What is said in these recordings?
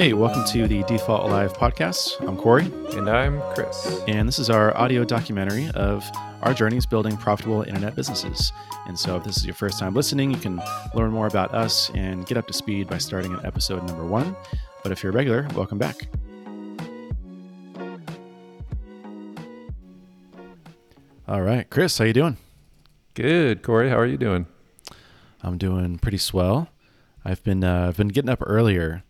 Hey, welcome to the Default Alive podcast. I'm Corey, And I'm Chris. and this is our audio documentary of our journeys building profitable internet businesses. And so, if this is your first time listening, you can learn more about us and get up to speed by starting at episode number one. But if you're a regular, welcome back. All right, Chris, how you doing? Good, Corey. How are you doing? I'm doing pretty swell. I've been uh, I've been getting up earlier,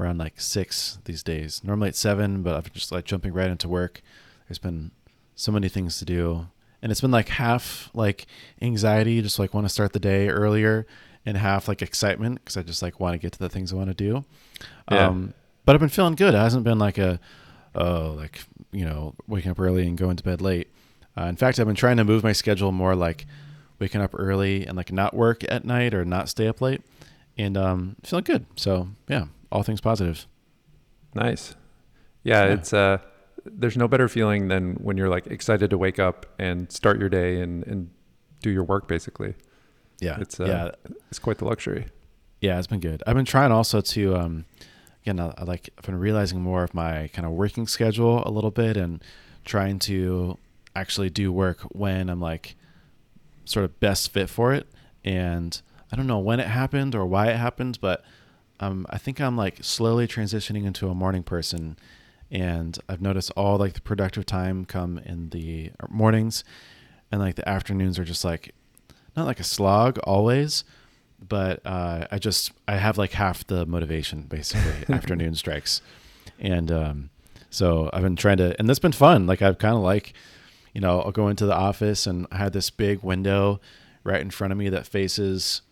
around like six these days. Normally at seven, but I've just like jumping right into work. There's been so many things to do, and it's been like half like anxiety, just like want to start the day earlier, and half like excitement because I just like want to get to the things I want to do. Yeah. Um, but I've been feeling good. It hasn't been like a oh like you know waking up early and going to bed late. Uh, in fact, I've been trying to move my schedule more like waking up early and like not work at night or not stay up late, and um, feeling good. So yeah, all things positive. Nice. Yeah, Yeah. it's uh there's no better feeling than when you're like excited to wake up and start your day and, and do your work basically. Yeah, It's uh, yeah, it's quite the luxury. yeah. It's been good. I've been trying also to um, again, I, I like I've been realizing more of my kind of working schedule a little bit and trying to actually do work when I'm like sort of best fit for it. And I don't know when it happened or why it happened, but um, I think I'm like slowly transitioning into a morning person. And I've noticed all like the productive time come in the mornings, and like the afternoons are just like not like a slog always, but uh, I just I have like half the motivation basically afternoon strikes, and um, so I've been trying to, and that's been fun. Like I've kind of like, you know, I'll go into the office and I had this big window right in front of me that faces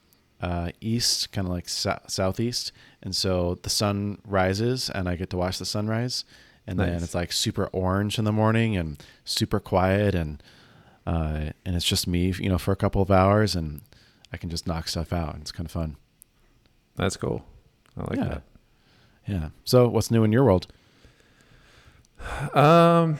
uh, east, kind of like sou- southeast, and so the sun rises and I get to watch the sunrise, and then it's like super orange in the morning and super quiet and uh, and it's just me, you know, for a couple of hours, and I can just knock stuff out. and It's kind of fun. That's cool. I like yeah, yeah. So, what's new in your world? Um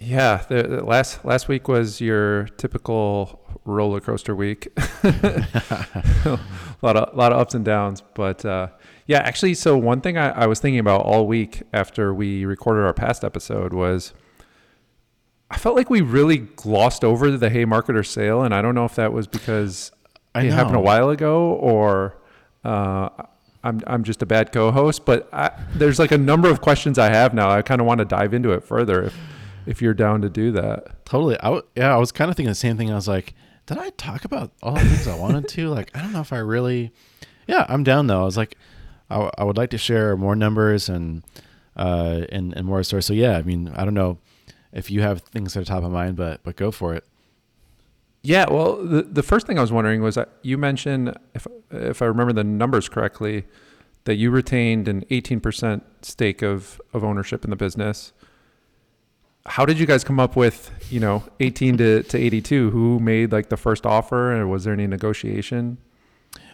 yeah, the, the last last week was your typical roller coaster week. a lot of lot of ups and downs, but uh, yeah, actually, so one thing I, I was thinking about all week after we recorded our past episode was I felt like we really glossed over the Hey Marketers sale, and I don't know if that was because I it happened a while ago or uh, I'm I'm just a bad co-host. But I, there's like a number of questions I have now. I kind of want to dive into it further if if you're down to do that. Totally. I w- yeah, I was kind of thinking the same thing. I was like, did I talk about all the things I wanted to? Like, I don't know if I really. Yeah, I'm down though. I was like, I, w- I would like to share more numbers and uh and and more stories. So yeah, I mean, I don't know if you have things that are top of mind, but but go for it. Yeah, well, the the first thing I was wondering was that you mentioned, if if I remember the numbers correctly, that you retained an 18% stake of of ownership in the business. How did you guys come up with, you know, 18 to, to 82? Who made like the first offer, and was there any negotiation?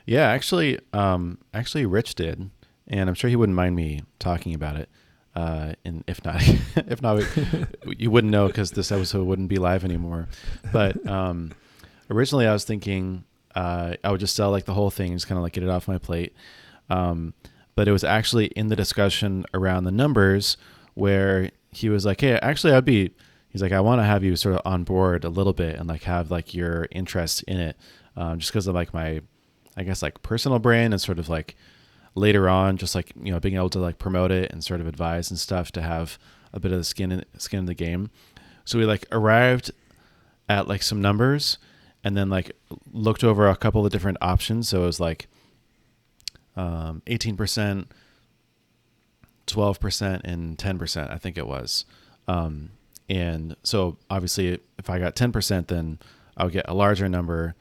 Yeah, actually, um, actually, Rich did, and I'm sure he wouldn't mind me talking about it. Uh, and if not, if not, you wouldn't know because this episode wouldn't be live anymore. But um, originally, I was thinking uh, I would just sell like the whole thing, just kind of like get it off my plate. Um, but it was actually in the discussion around the numbers where he was like, "Hey, actually, I'd be." He's like, "I want to have you sort of on board a little bit and like have like your interest in it, um, just because of like my, I guess like personal brand and sort of like later on, just like you know being able to like promote it and sort of advise and stuff to have a bit of the skin in, skin in the game." So we like arrived at like some numbers and then like looked over a couple of different options. So it was like um, 18%, 12%, and 10%, I think it was. Um, and so obviously, if I got 10%, then I would get a larger number,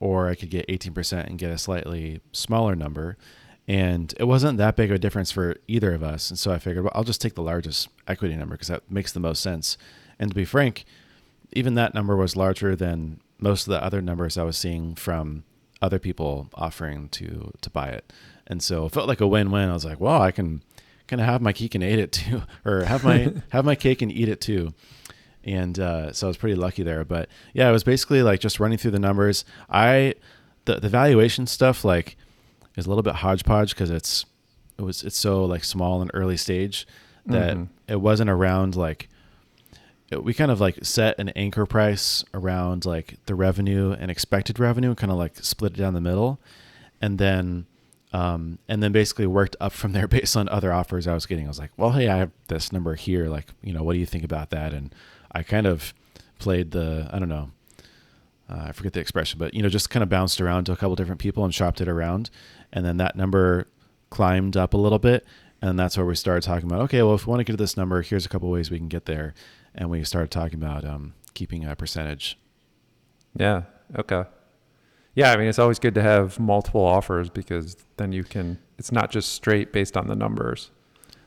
or I could get 18% and get a slightly smaller number. And it wasn't that big of a difference for either of us. And so I figured, well, I'll just take the largest equity number because that makes the most sense. And to be frank, even that number was larger than most of the other numbers I was seeing from other people offering to to buy it. And so it felt like a win-win. I was like, well, I can kind of have my cake and eat it too, or have my have my cake and eat it too. And uh, so I was pretty lucky there. But yeah, it was basically like just running through the numbers. I the the valuation stuff like is a little bit hodgepodge because it's it was it's so like small and early stage that Mhm. it wasn't around like it- we kind of like set an anchor price around like the revenue and expected revenue and kind of like split it down the middle and then um and then basically worked up from there based on other offers i was getting. I was like well hey i have this number here. Like you know what do you think about that? And i kind of played the i don't know uh, i forget the expression but you know just kind of bounced around to a couple different people and shopped it around. And then that number climbed up a little bit. And that's where we started talking about okay well if we want to get to this number here's a couple ways we can get there. And we started talking about um, keeping a percentage. Yeah. Okay. Yeah, I mean it's always good to have multiple offers because then you can it's not just straight based on the numbers.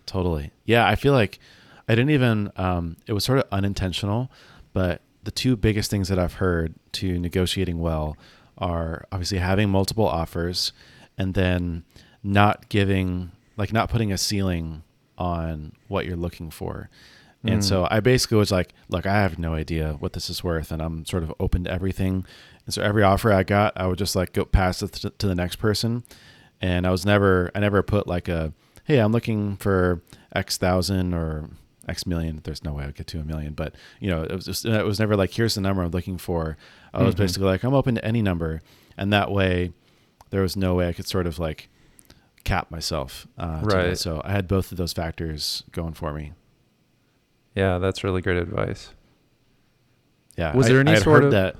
totally yeah i feel like i didn't even um, it was sort of unintentional but the two biggest things that i've heard to negotiating well are obviously having multiple offers and then not giving like not putting a ceiling on what you're looking for And Mm. so I basically was like, look, I have no idea what this is worth, and I'm sort of open to everything. And so every offer I got, I would just like go pass it to, the next person. And I was never, I never put like a, hey, I'm looking for X thousand or X million. There's no way I'd get to a million, but you know, it was just, it was never like, here's the number I'm looking for. I was Mhm. basically like, I'm open to any number. And that way there was no way I could sort of like cap myself. Uh. Right. So I had both of those factors going for me. Yeah, that's really great advice. Yeah. Was I- there any I sort heard of- that?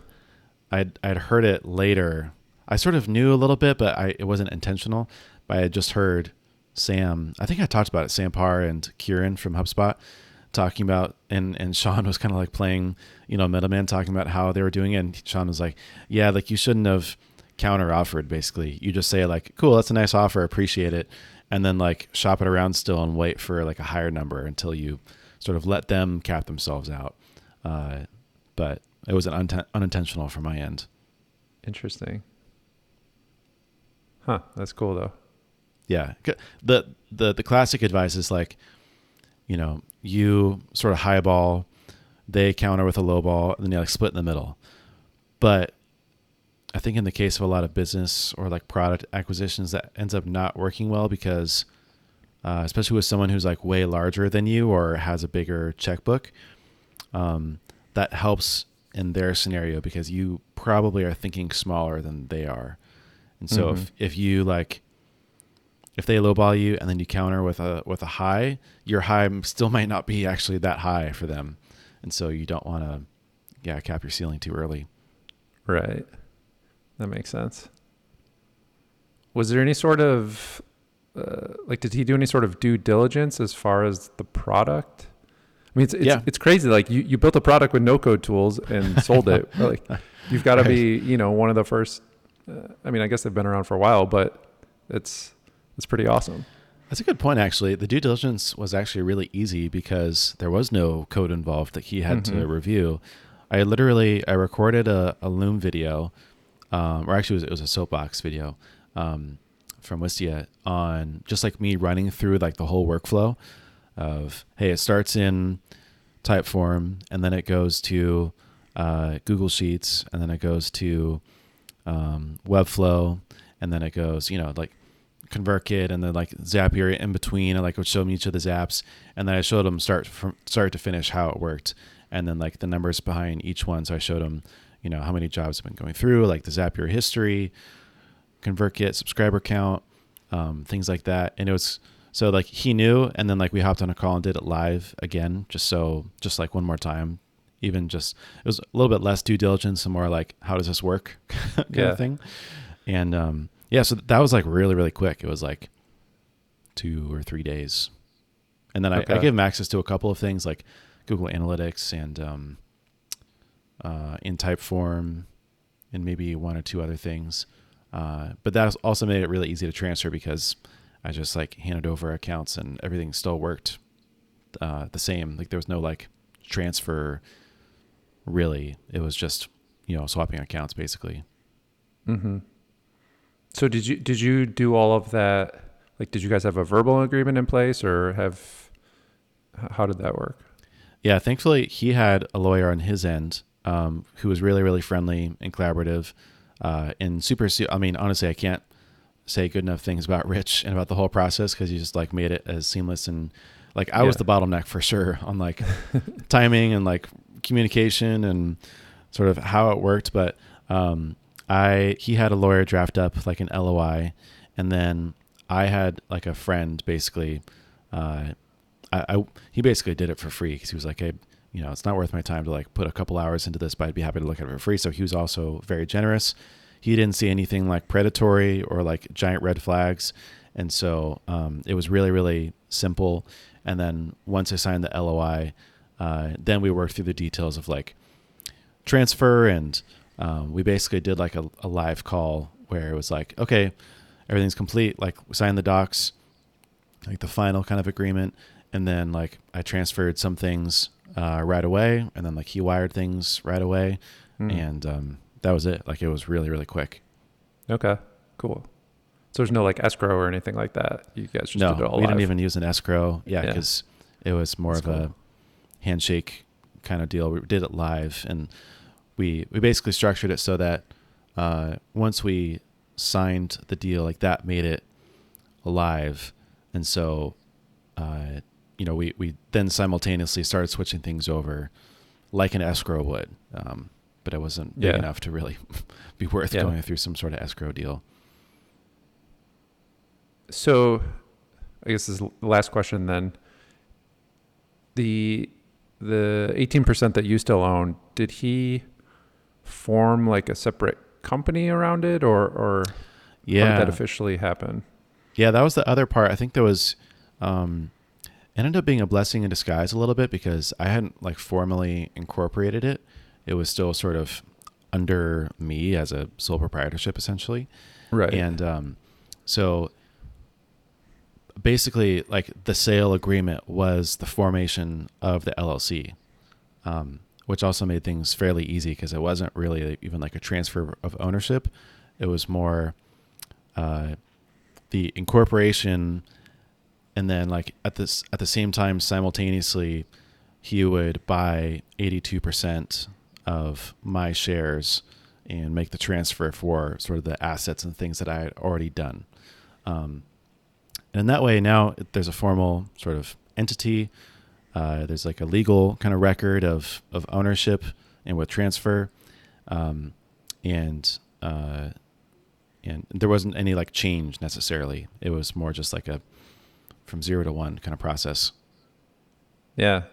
I'd I'd heard it later. I sort of knew a little bit, but I it wasn't intentional. But I had just heard Sam. I think I talked about it. Sam Parr and Kieran from HubSpot talking about, and and Shaan was kind of like playing, you know, middleman, talking about how they were doing it. And Shaan was like, "Yeah, like you shouldn't have counter offered. Basically, you just say like, cool, that's a nice offer, appreciate it, and then like shop it around still and wait for like a higher number until you sort of let them cap themselves out." Uh, but it was an unten- unintentional from my end. Interesting. Huh, that's cool though. Yeah. The the the classic advice is like, you know, you sort of highball, they counter with a low ball, and then you like split in the middle. But I think in the case of a lot of business or like product acquisitions, that ends up not working well because, uh, especially with someone who's like way larger than you or has a bigger checkbook, um, that helps in their scenario because you probably are thinking smaller than they are. And so Mhm. if, if you like, if they lowball you and then you counter with a with a high, your high still might not be actually that high for them, and so you don't want to, yeah, cap your ceiling too early. Right. That makes sense. Was there any sort of uh, like did he do any sort of due diligence as far as the product? I mean, it's it's, Yeah. it's crazy. Like you, you built a product with no code tools and sold it. Like you've got to Right. be, you know, one of the first. Uh, I mean, I guess they've been around for a while, but it's it's pretty awesome. That's a good point, actually. The due diligence was actually really easy because there was no code involved that he had to Mhm. review. I literally I recorded a, a Loom video, um, or actually it was, it was a soapbox video um, from Wistia on just like me running through like the whole workflow of hey, it starts in Typeform and then it goes to uh, Google Sheets and then it goes to um, Webflow and then it goes you know like ConvertKit and then like Zapier in between and like would show me each of the zaps and then I showed them start from start to finish how it worked. And then like the numbers behind each one. So I showed them you know how many jobs have been going through like the Zapier history ConvertKit subscriber count um, things like that. And it was so like he knew and then like we hopped on a call and did it live again just so just like one more time. Even just it was a little bit less due diligence and more like how does this work? Kind Yeah. of thing. And um yeah so that was like really really quick. It was like two or three days. And then I, I gave him access to a couple of things like google analytics and um uh in typeform and maybe one or two other things. Uh but that also made it really easy to transfer because i just like handed over accounts and everything still worked uh the same like there was no like transfer really it was just you know swapping accounts basically Mm-hmm. So did you did you do all of that? Like, did you guys have a verbal agreement in place, or have how did that work? Yeah, thankfully he had a lawyer on his end um, who was really, really friendly and collaborative, uh, and super. I mean, honestly, I can't say good enough things about Rich and about the whole process because you just like made it as seamless and like I was the bottleneck for sure on like timing and like communication and sort of how it worked. But um, I he had a lawyer draft up like an LOI, and then I had like a friend basically. Uh, I, I he basically did it for free because he was like, hey, you know, it's not worth my time to like put a couple hours into this, but I'd be happy to look at it for free. So he was also very generous. He didn't see anything like predatory or like giant red flags, and so um, it was really really simple. And then once I signed the LOI, uh, then we worked through the details of like transfer and um, we basically did like a, a live call where it was like okay everything's complete like we signed the docs like the final kind of agreement and then like i transferred some things uh, right away and then like he wired things right away Hmm. and um, that was it. Like it was really really quick. Okay, cool. So there's no like escrow or anything like that. You guys just no did it all we didn't even use an escrow. Yeah Yeah. because it was more That's of a handshake kind of deal. We did it live and we we basically structured it so that uh, once we signed the deal like that made it live. And so uh, you know we we then simultaneously started switching things over like an escrow would. Um, but it wasn't big Yeah. enough to really be worth Yeah. going through some sort of escrow deal So, I guess this is the last question then. The the eighteen percent that you still own, did he form like a separate company around it, or or how yeah did that officially happen? Yeah, that was the other part. I think there was um ended up being a blessing in disguise a little bit because I hadn't like formally incorporated it. It was still sort of under me as a sole proprietorship essentially. Right. And um so basically like the sale agreement was the formation of the LLC. Um which also made things fairly easy because it wasn't really even like a transfer of ownership. It was more uh, the incorporation and then like at this at the same time simultaneously he would buy 82% of my shares and make the transfer for sort of the assets and things that I had already done. Um, and in that way, now there's a formal sort of entity. Uh, there's like a legal kind of record of, of ownership and with transfer. Um, and uh, and there wasn't any like change necessarily. It was more just like a from zero to one kind of process. yeah.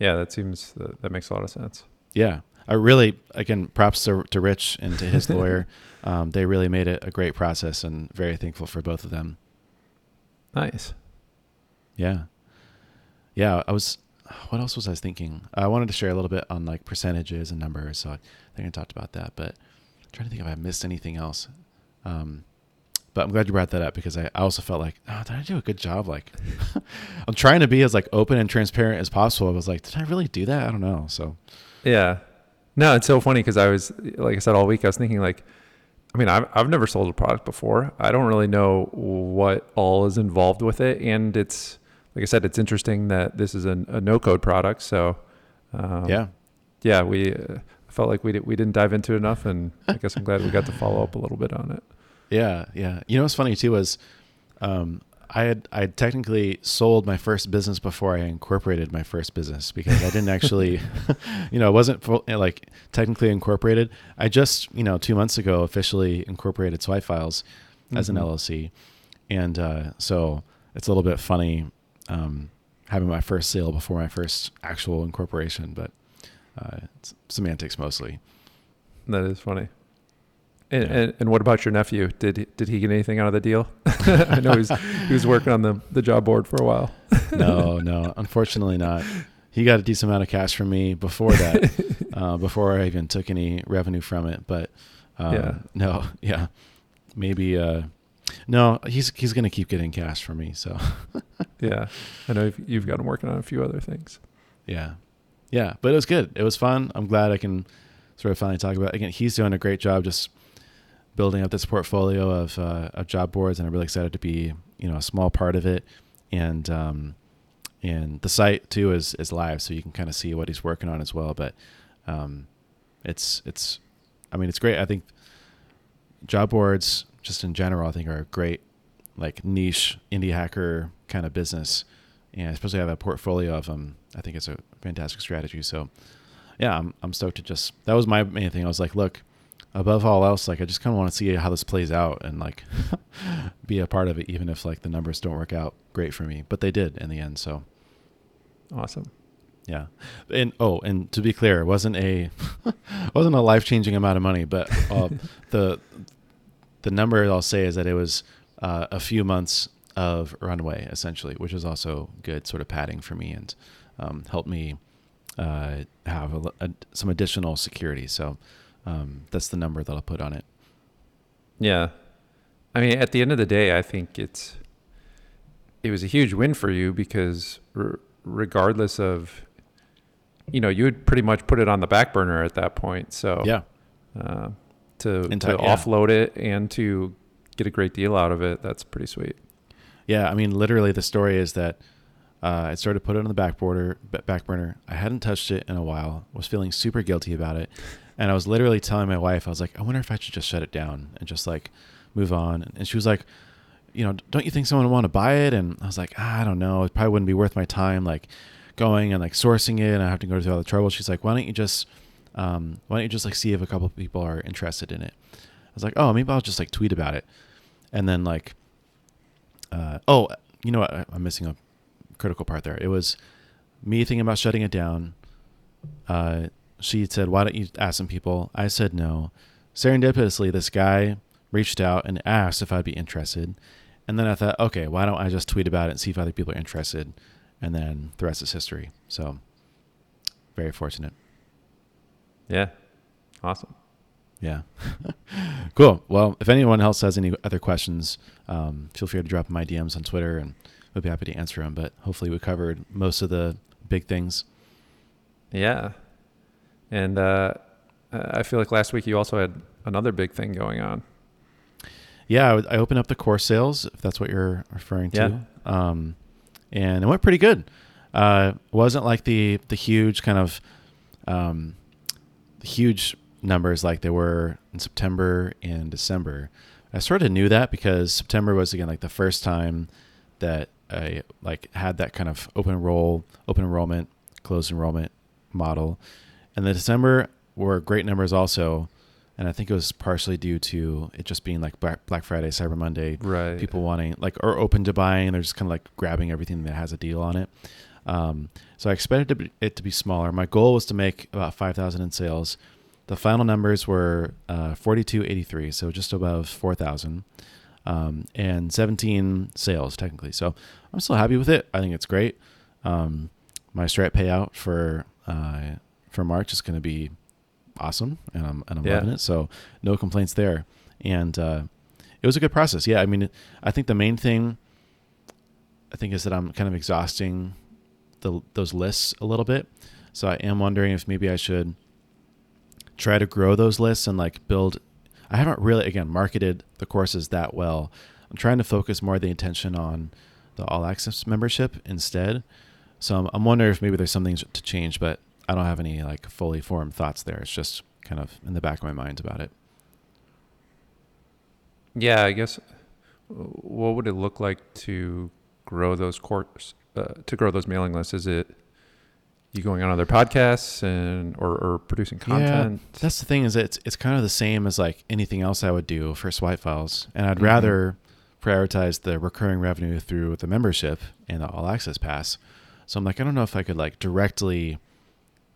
Yeah, that seems that, that makes a lot of sense. Yeah, I really again props to, to Rich and to his lawyer. Um, they really made it a great process, and very thankful for both of them. Nice. Yeah, yeah. I was. What else was I thinking? I wanted to share a little bit on like percentages and numbers. So I think I talked about that, but I'm trying to think if I missed anything else. Um, but I'm glad you brought that up because I, I also felt like, oh, did I do a good job? Like, I'm trying to be as like open and transparent as possible. I was like, did I really do that? I don't know. So Yeah. No, it's so funny because I was, like I said, all week I was thinking like, I mean, I've I've never sold a product before. I don't really know what all is involved with it, and it's like I said, it's interesting that this is a, a no code product. So, um, yeah, yeah, we uh, felt like we did, we didn't dive into it enough, and I guess I'm glad we got to follow up a little bit on it. Yeah, yeah. You know what's funny too was um, I had I had technically sold my first business before I incorporated my first business because I didn't actually, you know, I wasn't full, like technically incorporated. I just you know two months ago officially incorporated Swipe Files as an Mhm. LLC, and uh, so it's a little bit funny um, having my first sale before my first actual incorporation, but uh, it's semantics mostly. That is funny. And, Yeah. and, and what about your nephew? Did did he get anything out of the deal? I know he's he was working on the, the job board for a while. no, no, unfortunately not. He got a decent amount of cash from me before that, uh, before I even took any revenue from it. But um, Yeah. no, yeah, maybe. Uh, no, he's he's gonna keep getting cash from me. So Yeah, I know you've, you've got him working on a few other things. yeah, yeah. But it was good. It was fun. I'm glad I can sort of finally talk about. It. Again, he's doing a great job just building up this portfolio of uh, of job boards, and I'm really excited to be you know a small part of it. And um, and the site too is is live, so you can kind of see what he's working on as well. But um, it's it's, I mean, it's great. I think job boards just in general, I think are a great like niche indie hacker kind of business, and especially have a portfolio of them. I think it's a fantastic strategy. So, yeah, I'm I'm stoked to just that was my main thing. I was like, look, above all else, like I just kind of want to see how this plays out and like be a part of it, even if like the numbers don't work out great for me. But they did in the end. So, awesome. Yeah, and oh, and to be clear, it wasn't a wasn't a life changing amount of money, but uh, the the number I'll say is that it was uh, a few months of runway essentially, which is also good sort of padding for me and um, helped me uh, have a, a, some additional security. So um, that's the number that I'll put on it. Yeah, I mean, at the end of the day, I think it's it was a huge win for you because r- regardless of you know, you would pretty much put it on the back burner at that point. So yeah, uh, to, to yeah. offload it and to get a great deal out of it, that's pretty sweet. Yeah, I mean, literally, the story is that uh, I started to put it on the back border, back burner. I hadn't touched it in a while. Was feeling super guilty about it, and I was literally telling my wife, I was like, I wonder if I should just shut it down and just like move on. And she was like, you know, don't you think someone would want to buy it? And I was like, ah, I don't know. It probably wouldn't be worth my time. Like going and like sourcing it and I have to go through all the trouble. She's like, why don't you just, um, why don't you just like see if a couple people are interested in it? I was like, oh, maybe I'll just like tweet about it. And then like, uh, oh, you know what? I, I'm missing a critical part there. It was me thinking about shutting it down. Uh, she said, why don't you ask some people? I said no. Serendipitously, this guy reached out and asked if I'd be interested. And then I thought, okay, why don't I just tweet about it and see if other people are interested? and then the rest is history. So very fortunate. Yeah. Awesome. Yeah. cool. Well, if anyone else has any other questions, um, feel free to drop my DMs on Twitter and we'll be happy to answer them. But hopefully we covered most of the big things. Yeah. And uh, I feel like last week you also had another big thing going on. Yeah, I, opened up the course sales, if that's what you're referring to. Yeah. Um, and it went pretty good. Uh, it wasn't like the the huge kind of um, huge numbers like they were in September and December. I sort of knew that because September was again like the first time that I like had that kind of open enroll, open enrollment, closed enrollment model, and the December were great numbers also and I think it was partially due to it just being like Black, Black Friday, Cyber Monday, right? People wanting like are open to buying, they're just kind of like grabbing everything that has a deal on it. Um, so I expected it to be smaller. My goal was to make about five thousand in sales. The final numbers were uh, forty two eighty three, so just above four thousand, um, and seventeen sales technically. So I'm still happy with it. I think it's great. Um, my Stripe payout for uh, for March is going to be awesome, and I'm and I'm yeah. loving it. So no complaints there. And uh, it was a good process. Yeah, I mean, I think the main thing I think is that I'm kind of exhausting the those lists a little bit. So I am wondering if maybe I should try to grow those lists and like build. I haven't really again marketed the courses that well. I'm trying to focus more of the attention on the all access membership instead. So I'm, I'm wondering if maybe there's something to change, but I don't have any like fully formed thoughts there. It's just kind of in the back of my mind about it. Yeah, I guess. What would it look like to grow those course uh, to grow those mailing lists? Is it you going on other podcasts and or, or producing content? Yeah, that's the thing is it's it's kind of the same as like anything else I would do for Swipe Files, and I'd mm-hmm. rather prioritize the recurring revenue through the membership and the All Access Pass. So I'm like, I don't know if I could like directly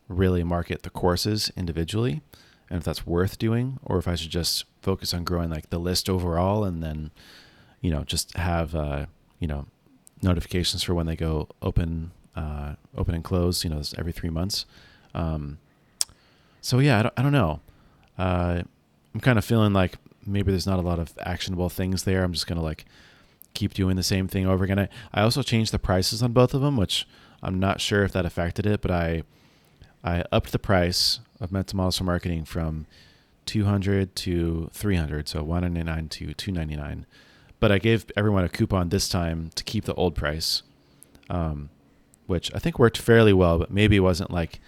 really market the courses individually and if that's worth doing or if I should just focus on growing like the list overall and then you know just have uh, you know notifications for when they go open uh, open and close you know every three months. Um, so yeah I don't, I don't know. Uh, I'm kind of feeling like maybe there's not a lot of actionable things there. I'm just gonna like keep doing the same thing over again. I, I also changed the prices on both of them which I'm not sure if that affected it but I I upped the price of mental models for marketing from 200 to 300, so 199 to 299. But I gave everyone a coupon this time to keep the old price, um, which I think worked fairly well, but maybe it wasn't like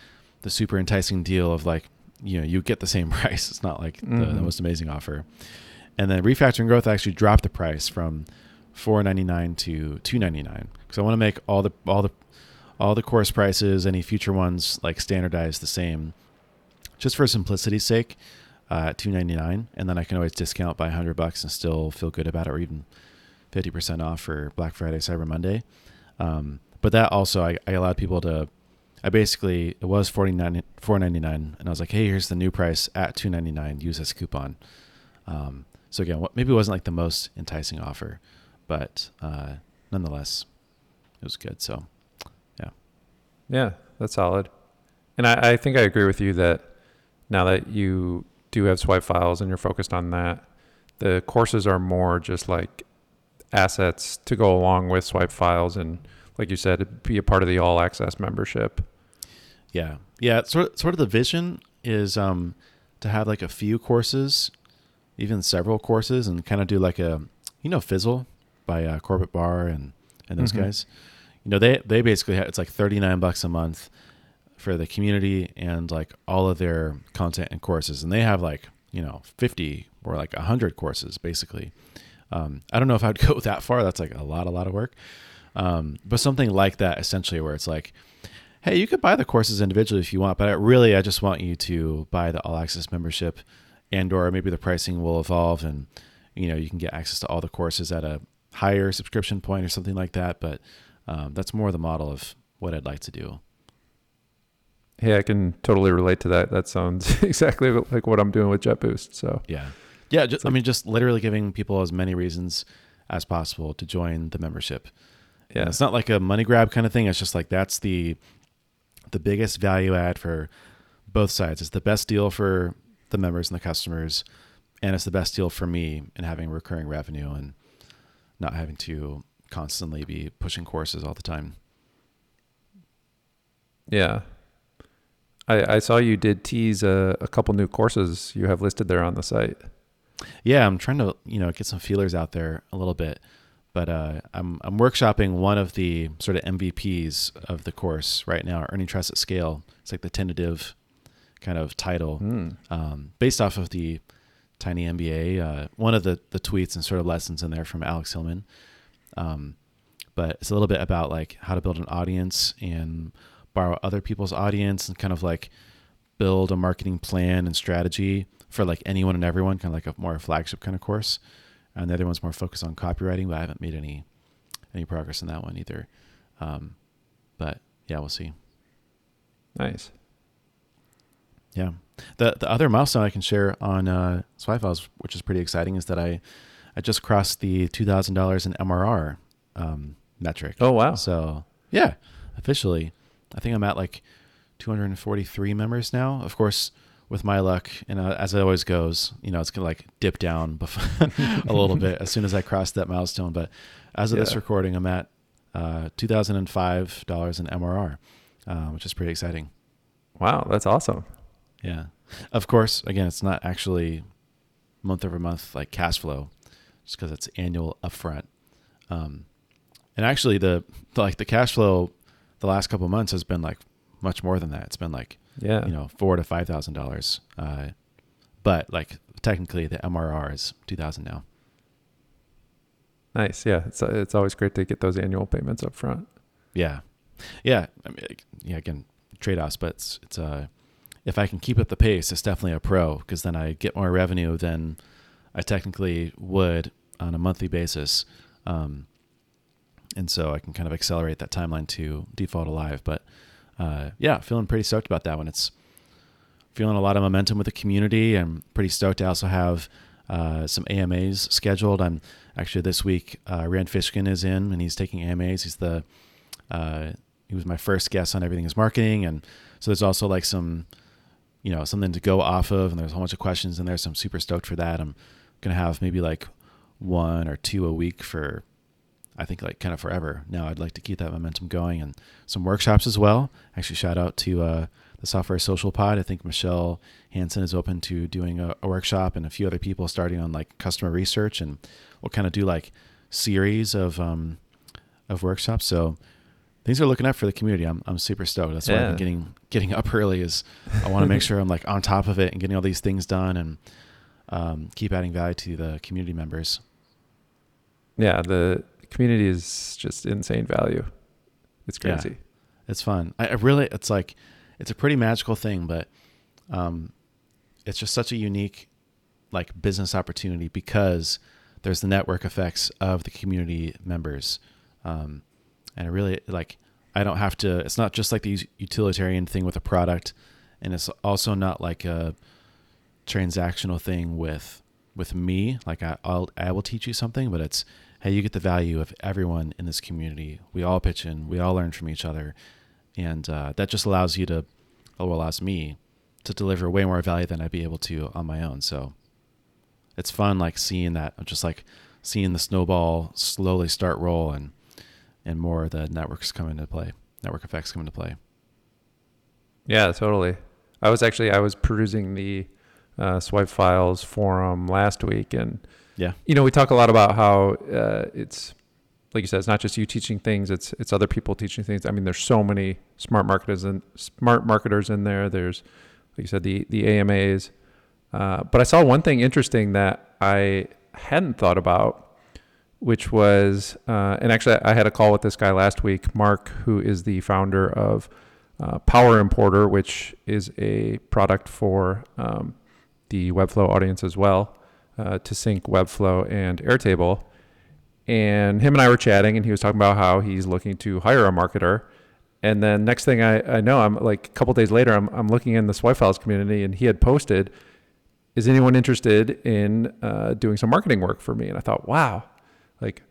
the super enticing deal of like, you know, you get the same price. It's not like mm-hmm. the, the, most amazing offer. and then refactoring growth actually dropped the price from 4.99 to 2.99 because I want to make all the all the all the course prices, any future ones like standardized the same, just for simplicity's sake, uh, at 2.99, and then I can always discount by 100 bucks and still feel good about it, or even 50% off for Black Friday, Cyber Monday. Um, but that also I, I allowed people to I basically it was 49 4.99 and I was like, "Hey, here's the new price at 2.99. Use this coupon." Um, so again, what, maybe wasn't like the most enticing offer, but uh, nonetheless, it was good. So, yeah, that's solid. And I, I think I agree with you that now that you do have swipe files and you're focused on that, the courses are more just like assets to go along with swipe files and like you said be a part of the all access membership yeah yeah sort of, sort of the vision is um to have like a few courses even several courses and kind of do like a you know fizzle by uh, corbett barr and and those mm-hmm. guys you know they they basically have, it's like 39 bucks a month for the community and like all of their content and courses and they have like you know 50 or like 100 courses basically um, I don't know if I'd go that far. That's like a lot, a lot of work. Um, but something like that, essentially, where it's like, hey, you could buy the courses individually if you want, but I, really, I just want you to buy the all access membership, and or maybe the pricing will evolve, and you know, you can get access to all the courses at a higher subscription point or something like that. But um, that's more the model of what I'd like to do. Hey, I can totally relate to that. That sounds exactly like what I'm doing with JetBoost. So yeah, yeah, just, like, I mean, just literally giving people as many reasons as possible to join the membership. Yeah, and it's not like a money grab kind of thing. It's just like that's the the biggest value add for both sides. It's the best deal for the members and the customers, and it's the best deal for me in having recurring revenue and not having to constantly be pushing courses all the time. Yeah. I, I saw you did tease a, a couple new courses you have listed there on the site yeah, I'm trying to you know get some feelers out there a little bit, but uh, I'm I'm workshopping one of the sort of MVPs of the course right now, earning trust at scale. It's like the tentative kind of title, mm. um, based off of the Tiny MBA. Uh, one of the the tweets and sort of lessons in there from Alex Hillman. Um, but it's a little bit about like how to build an audience and borrow other people's audience and kind of like build a marketing plan and strategy for like anyone and everyone, kind of like a more flagship kind of course. And the other one's more focused on copywriting, but I haven't made any any progress in that one either. Um, but yeah, we'll see. Nice. Yeah. The the other milestone I can share on uh, Swipe Files, which is pretty exciting, is that I I just crossed the two thousand dollars in MRR um, metric. Oh wow! So yeah, officially, I think I'm at like 243 members now. Of course, with my luck, and uh, as it always goes, you know, it's gonna like dip down a little bit as soon as I cross that milestone. But as of yeah. this recording, I'm at uh, two thousand and five dollars in MRR, uh, which is pretty exciting. Wow, that's awesome. Yeah, of course. Again, it's not actually month over month like cash flow, just because it's annual upfront. Um, and actually, the, the like the cash flow the last couple months has been like much more than that. It's been like yeah, you know, four to five thousand uh, dollars. But like technically, the MRR is two thousand now. Nice. Yeah, it's it's always great to get those annual payments up front. Yeah, yeah. I mean, yeah. Again, trade offs, but it's it's uh, if I can keep up the pace, it's definitely a pro because then I get more revenue than I technically would on a monthly basis. Um, and so I can kind of accelerate that timeline to default alive. But uh, yeah, feeling pretty stoked about that one. It's feeling a lot of momentum with the community. I'm pretty stoked to also have uh, some AMAs scheduled. I'm actually this week. Uh, Rand Fishkin is in, and he's taking AMAs. He's the uh, he was my first guest on everything is marketing, and so there's also like some you know something to go off of, and there's a whole bunch of questions in there. So I'm super stoked for that. I'm gonna have maybe like one or two a week for I think like kind of forever. Now I'd like to keep that momentum going and some workshops as well. Actually, shout out to uh, the Software Social Pod. I think Michele Hansen is open to doing a, a, workshop and a few other people starting on like customer research and we'll kind of do like series of um, of workshops. So things are looking up for the community. I'm, I'm super stoked. That's why yeah. I'm getting getting up early. Is I want to make sure I'm like on top of it and getting all these things done and um, keep adding value to the community members. Yeah, the community is just insane value. It's Yeah. crazy. It's fun. I, I really, it's like, it's a pretty magical thing, but um, it's just such a unique like business opportunity because there's the network effects of the community members. Um, and it really like, I don't have to, it's not just like the utilitarian thing with a product. And it's also not like a transactional thing with, with me. Like I, I'll, I will teach you something, but it's, Hey, you get the value of everyone in this community. We all pitch in, we all learn from each other. And, uh, that just allows you to, or allows me to deliver way more value than I'd be able to on my own. So it's fun, like seeing that, just like seeing the snowball slowly start roll and and more the networks come into play, network effects come into play. Yeah, totally. I was actually I was perusing the uh, Swipe Files forum last week, and Yeah, you know we talk a lot about how uh, it's like you said, it's not just you teaching things; it's it's other people teaching things. I mean, there's so many smart marketers and smart marketers in there. There's like you said, the the AMAs. Uh, but I saw one thing interesting that I hadn't thought about, which was, uh, and actually I had a call with this guy last week, Mark, who is the founder of uh, Power Importer, which is a product for um, the Webflow audience as well, uh, to sync Webflow and Airtable. And him and I were chatting, and he was talking about how he's looking to hire a marketer. And then next thing I, I know, I'm like a couple days later, I'm, I'm looking in the Swipe Files community, and he had posted, "Is anyone interested in uh, doing some marketing work for me?" And I thought, wow, like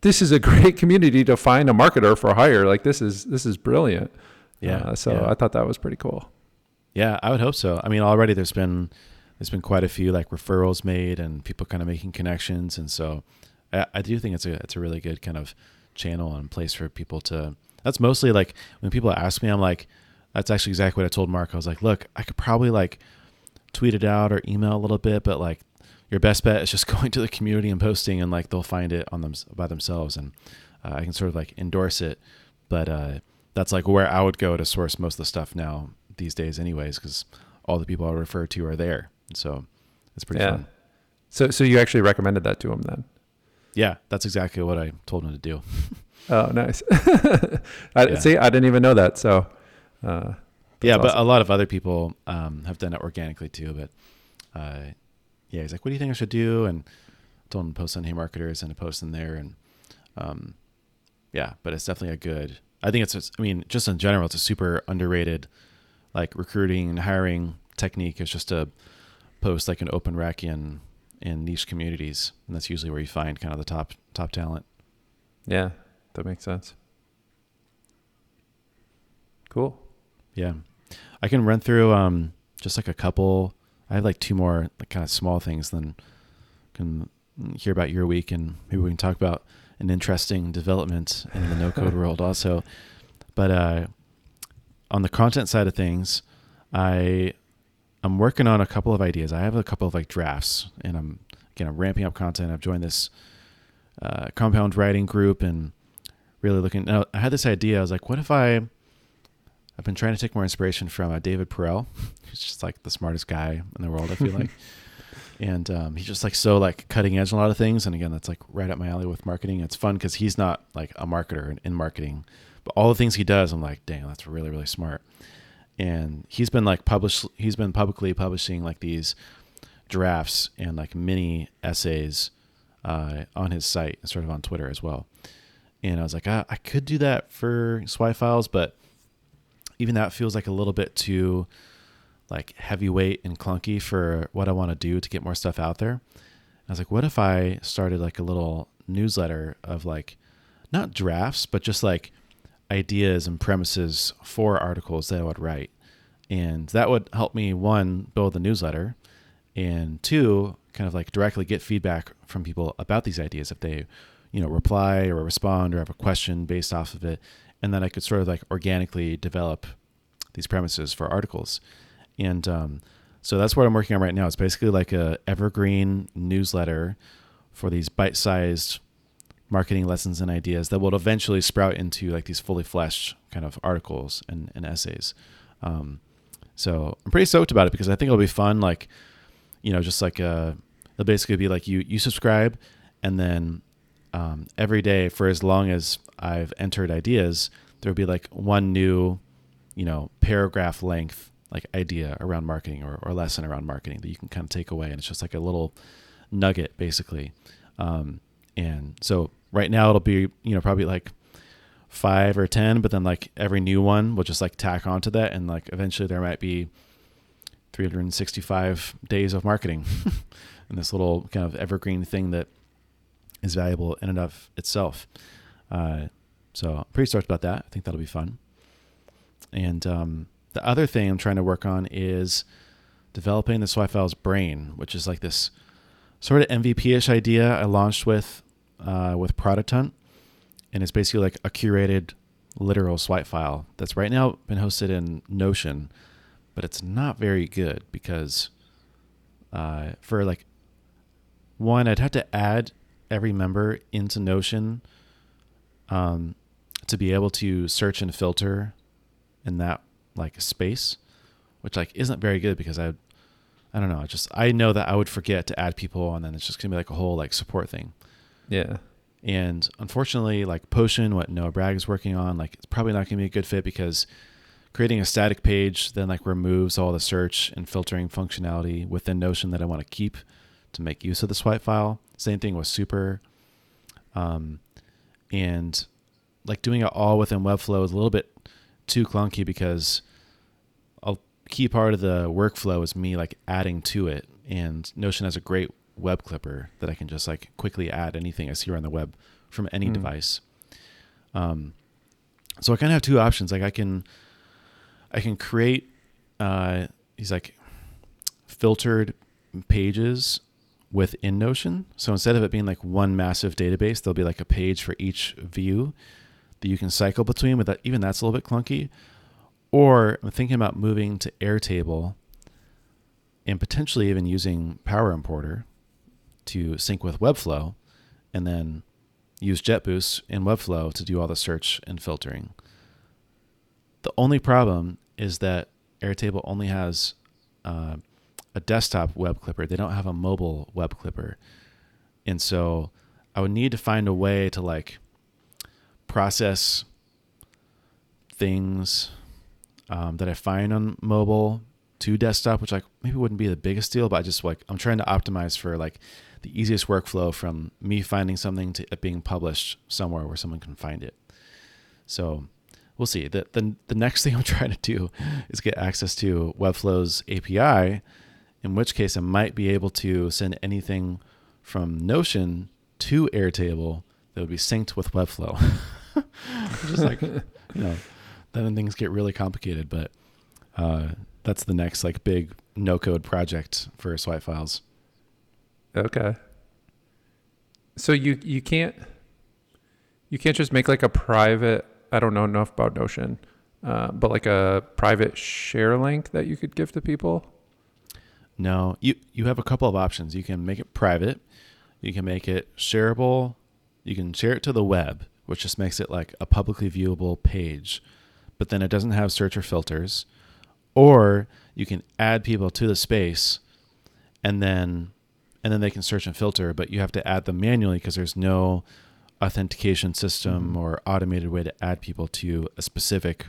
this is a great community to find a marketer for hire. Like this is this is brilliant. yeah. Uh, so yeah. I thought that was pretty cool. Yeah, I would hope so. I mean, already there's been there's been quite a few like referrals made and people kind of making connections, and so I, I do think it's a it's a really good kind of channel and place for people to. That's mostly like when people ask me, I'm like, that's actually exactly what I told Mark. I was like, look, I could probably like tweet it out or email a little bit, but like your best bet is just going to the community and posting, and like they'll find it on them by themselves, and uh, I can sort of like endorse it, but uh, that's like where I would go to source most of the stuff now these days, anyways, because all the people I refer to are there. So it's pretty Yeah. fun. So so you actually recommended that to him then? Yeah, that's exactly what I told him to do. Oh, nice. I Yeah. see. I didn't even know that. So uh, yeah, that's but a lot of other people um, have done it organically too. But uh, yeah, he's like, "What do you think I should do?" And I told him to post on Hey Marketers and to post in there. And um, yeah, but it's definitely a good. I think it's. I mean, just in general, it's a super underrated like recruiting and hiring technique. It's just to post like an open rec in in niche communities, and that's usually where you find kind of the top top talent. yeah, that makes sense. Cool. Yeah. I can run through um just like a couple I have like two more like kind of small things then can hear about your week and maybe we can talk about an interesting development in the no code world also. But uh on the content side of things, I I'm working on a couple of ideas. I have a couple of like drafts and I'm again I'm ramping up content. I've joined this uh, compound writing group and really looking now I had this idea. I was like, what if I I've been trying to take more inspiration from uh, David Perell, who's just like the smartest guy in the world. I feel like, and um, he's just like so like cutting edge on a lot of things. And again, that's like right up my alley with marketing. It's fun because he's not like a marketer in, in marketing, but all the things he does, I'm like, dang, that's really really smart. And he's been like published. He's been publicly publishing like these drafts and like mini essays uh, on his site and sort of on Twitter as well. And I was like, ah, I could do that for Swipe Files, but even that feels like a little bit too like heavyweight and clunky for what I want to do to get more stuff out there. I was like, what if I started like a little newsletter of like not drafts, but just like ideas and premises for articles that I would write. And that would help me one build the newsletter and two kind of like directly get feedback from people about these ideas if they, you know, reply or respond or have a question based off of it and then I could sort of like organically develop these premises for articles. And um, so that's what I'm working on right now. It's basically like a evergreen newsletter for these bite-sized marketing lessons and ideas that will eventually sprout into like these fully fleshed kind of articles and, and essays. Um, so I'm pretty stoked about it because I think it'll be fun. Like you know, just like a, it'll basically be like you you subscribe, and then um, every day for as long as I've entered ideas, there'll be like one new, you know, paragraph length like idea around marketing or, or lesson around marketing that you can kind of take away, and it's just like a little nugget basically. Um, and so right now it'll be you know probably like five or ten, but then like every new one will just like tack onto that, and like eventually there might be 365 days of marketing and this little kind of evergreen thing that is valuable in and of itself. Uh, so I'm pretty stoked about that. I think that'll be fun. And um, the other thing I'm trying to work on is developing the Swipe Files brain, which is like this sort of MVP-ish idea I launched with uh, with Product and it's basically like a curated literal swipe file that's right now been hosted in Notion, but it's not very good because uh, for like one, I'd have to add every member into Notion um, to be able to search and filter in that like space, which like isn't very good because I, I don't know, I just I know that I would forget to add people and then it's just gonna be like a whole like support thing. Yeah. And unfortunately, like Potion, what Noah Bragg is working on, like it's probably not gonna be a good fit because creating a static page then like removes all the search and filtering functionality within Notion that I want to keep to make use of the swipe file. Same thing with Super. Um, and like doing it all within Webflow is a little bit too clunky because a key part of the workflow is me like adding to it. And Notion has a great web clipper that I can just like quickly add anything I see around the web from any Mm. device. Um, so I kind of have two options. Like I can, I can create uh, these like filtered pages within Notion. So instead of it being like one massive database, there'll be like a page for each view that you can cycle between. But that even that's a little bit clunky. Or I'm thinking about moving to Airtable and potentially even using Power Importer to sync with Webflow, and then use JetBoost in Webflow to do all the search and filtering. The only problem is that Airtable only has uh, a desktop web clipper. They don't have a mobile web clipper. And so I would need to find a way to like process things um, that I find on mobile to desktop, which like maybe wouldn't be the biggest deal, but I just like I'm trying to optimize for like the easiest workflow from me finding something to it being published somewhere where someone can find it. So we'll see. The, the, the next thing I'm trying to do is get access to Webflow's API, in which case I might be able to send anything from Notion to Airtable that would be synced with Webflow. Just like, you know, then things get really complicated, but uh, that's the next like big no code project for swipe files. Okay. So you you can't you can't just make like a private. I don't know enough about Notion, uh, but like a private share link that you could give to people. No, you you have a couple of options. You can make it private. You can make it shareable. You can share it to the web, which just makes it like a publicly viewable page, but then it doesn't have search or filters. Or you can add people to the space, and then and then they can search and filter, but you have to add them manually because there's no authentication system Mhm. or automated way to add people to a specific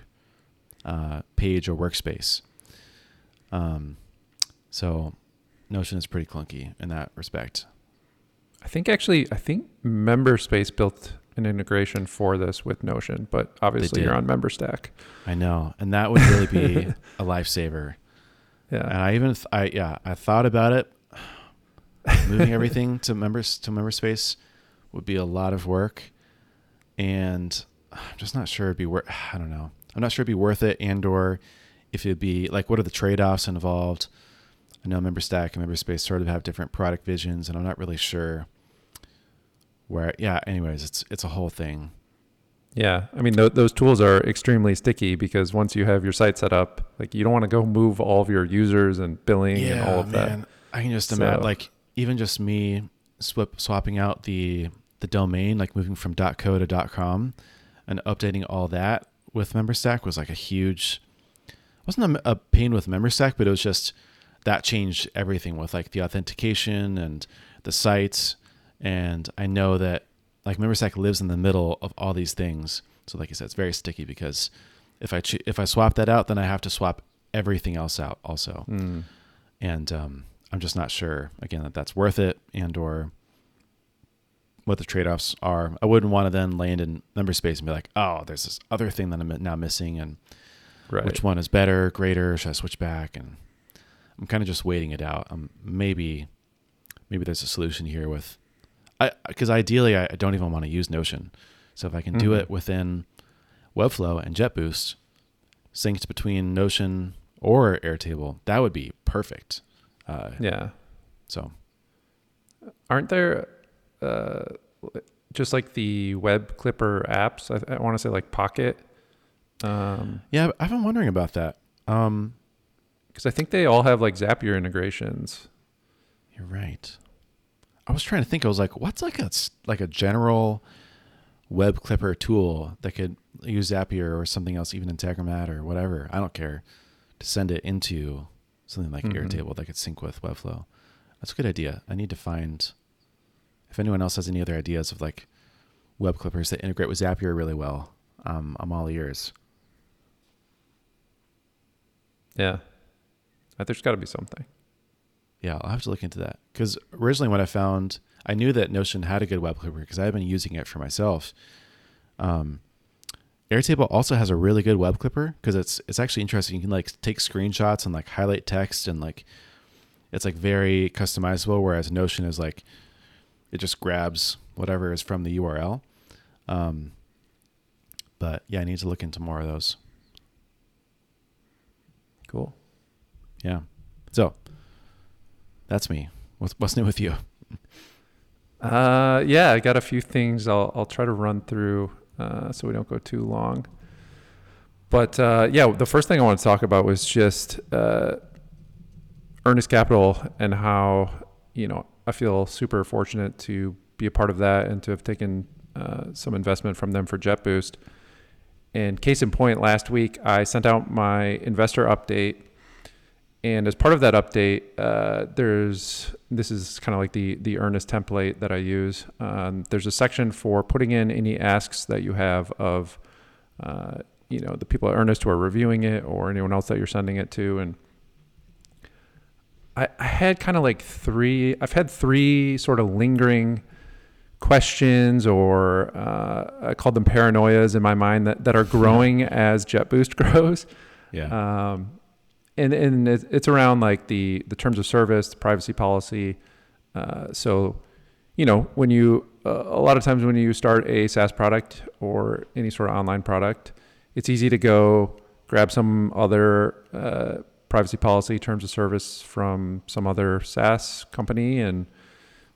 uh, page or workspace. Um, so Notion is pretty clunky in that respect. I think actually, I think MemberSpace built an integration for this with Notion, but obviously you're on MemberStack. I know, and that would really be a lifesaver. Yeah, and I even, th- I yeah, I thought about it. Moving everything to members to member space would be a lot of work, and I'm just not sure it'd be worth. I don't know. I'm not sure it'd be worth it, and or if it'd be like, what are the trade offs involved? I know member stack and member space sort of have different product visions, and I'm not really sure where. Yeah. Anyways, it's it's a whole thing. Yeah, I mean th- those tools are extremely sticky because once you have your site set up, like you don't want to go move all of your users and billing and all of that. I can just So- imagine, like even just me swip, swapping out the the domain, like moving from .co to .com, and updating all that with MemberStack was like a huge. wasn't a, a pain with MemberStack, but it was just that changed everything with like the authentication and the sites. And I know that like MemberStack lives in the middle of all these things. So like I said, it's very sticky because if I ch- if I swap that out, then I have to swap everything else out also. Mm. And um, I'm just not sure again that that's worth it and or what the trade-offs are. I wouldn't want to then land in MemberSpace and be like, oh, there's this other thing that I'm now missing, and Right. which one is better, greater? Should I switch back? And I'm kind of just waiting it out. Um, maybe, maybe there's a solution here with, I because ideally I, I don't even want to use Notion. So if I can do Mhm. it within Webflow and JetBoost, synced between Notion or Airtable, that would be perfect. Uh, Yeah. So Aren't there uh, just like the web clipper apps? I, I want to say like Pocket. Um, yeah, I've been wondering about that. Um, because I think they all have like Zapier integrations. You're right. I was trying to think. I was like, what's like a like a general web clipper tool that could use Zapier or something else, even Integromat or whatever. I don't care to send it into something like Mhm. Airtable that could sync with Webflow. That's a good idea. I need to find if anyone else has any other ideas of like web clippers that integrate with Zapier really well. Um, I'm all ears. Yeah. Uh, There's got to be something. Yeah, I'll have to look into that. Because originally, when I found, I knew that Notion had a good web clipper because I've been using it for myself. Um, Airtable also has a really good web clipper because it's it's actually interesting. You can like take screenshots and like highlight text and like it's like very customizable. Whereas Notion is like it just grabs whatever is from the URL. Um, but yeah, I need to look into more of those. Cool. Yeah. So that's me. What's what's new with you? Uh, yeah, I got a few things I'll I'll try to run through uh, so we don't go too long. But uh, yeah, the first thing I want to talk about was just uh, Earnest Capital and how you know I feel super fortunate to be a part of that and to have taken uh, some investment from them for JetBoost. And case in point, last week I sent out my investor update and as part of that update, uh, there's this is kind of like the the earnest template that I use. Um, there's a section for putting in any asks that you have of, uh, you know, the people at Earnest who are reviewing it or anyone else that you're sending it to. And I, I had kind of like three. I've had three sort of lingering questions or uh, I called them paranoias in my mind that, that are growing as JetBoost grows. Yeah. Um, and and it's around like the the terms of service, the privacy policy. Uh, so, you know, when you uh, a lot of times when you start a SaaS product or any sort of online product, it's easy to go grab some other uh, privacy policy terms of service from some other SaaS company and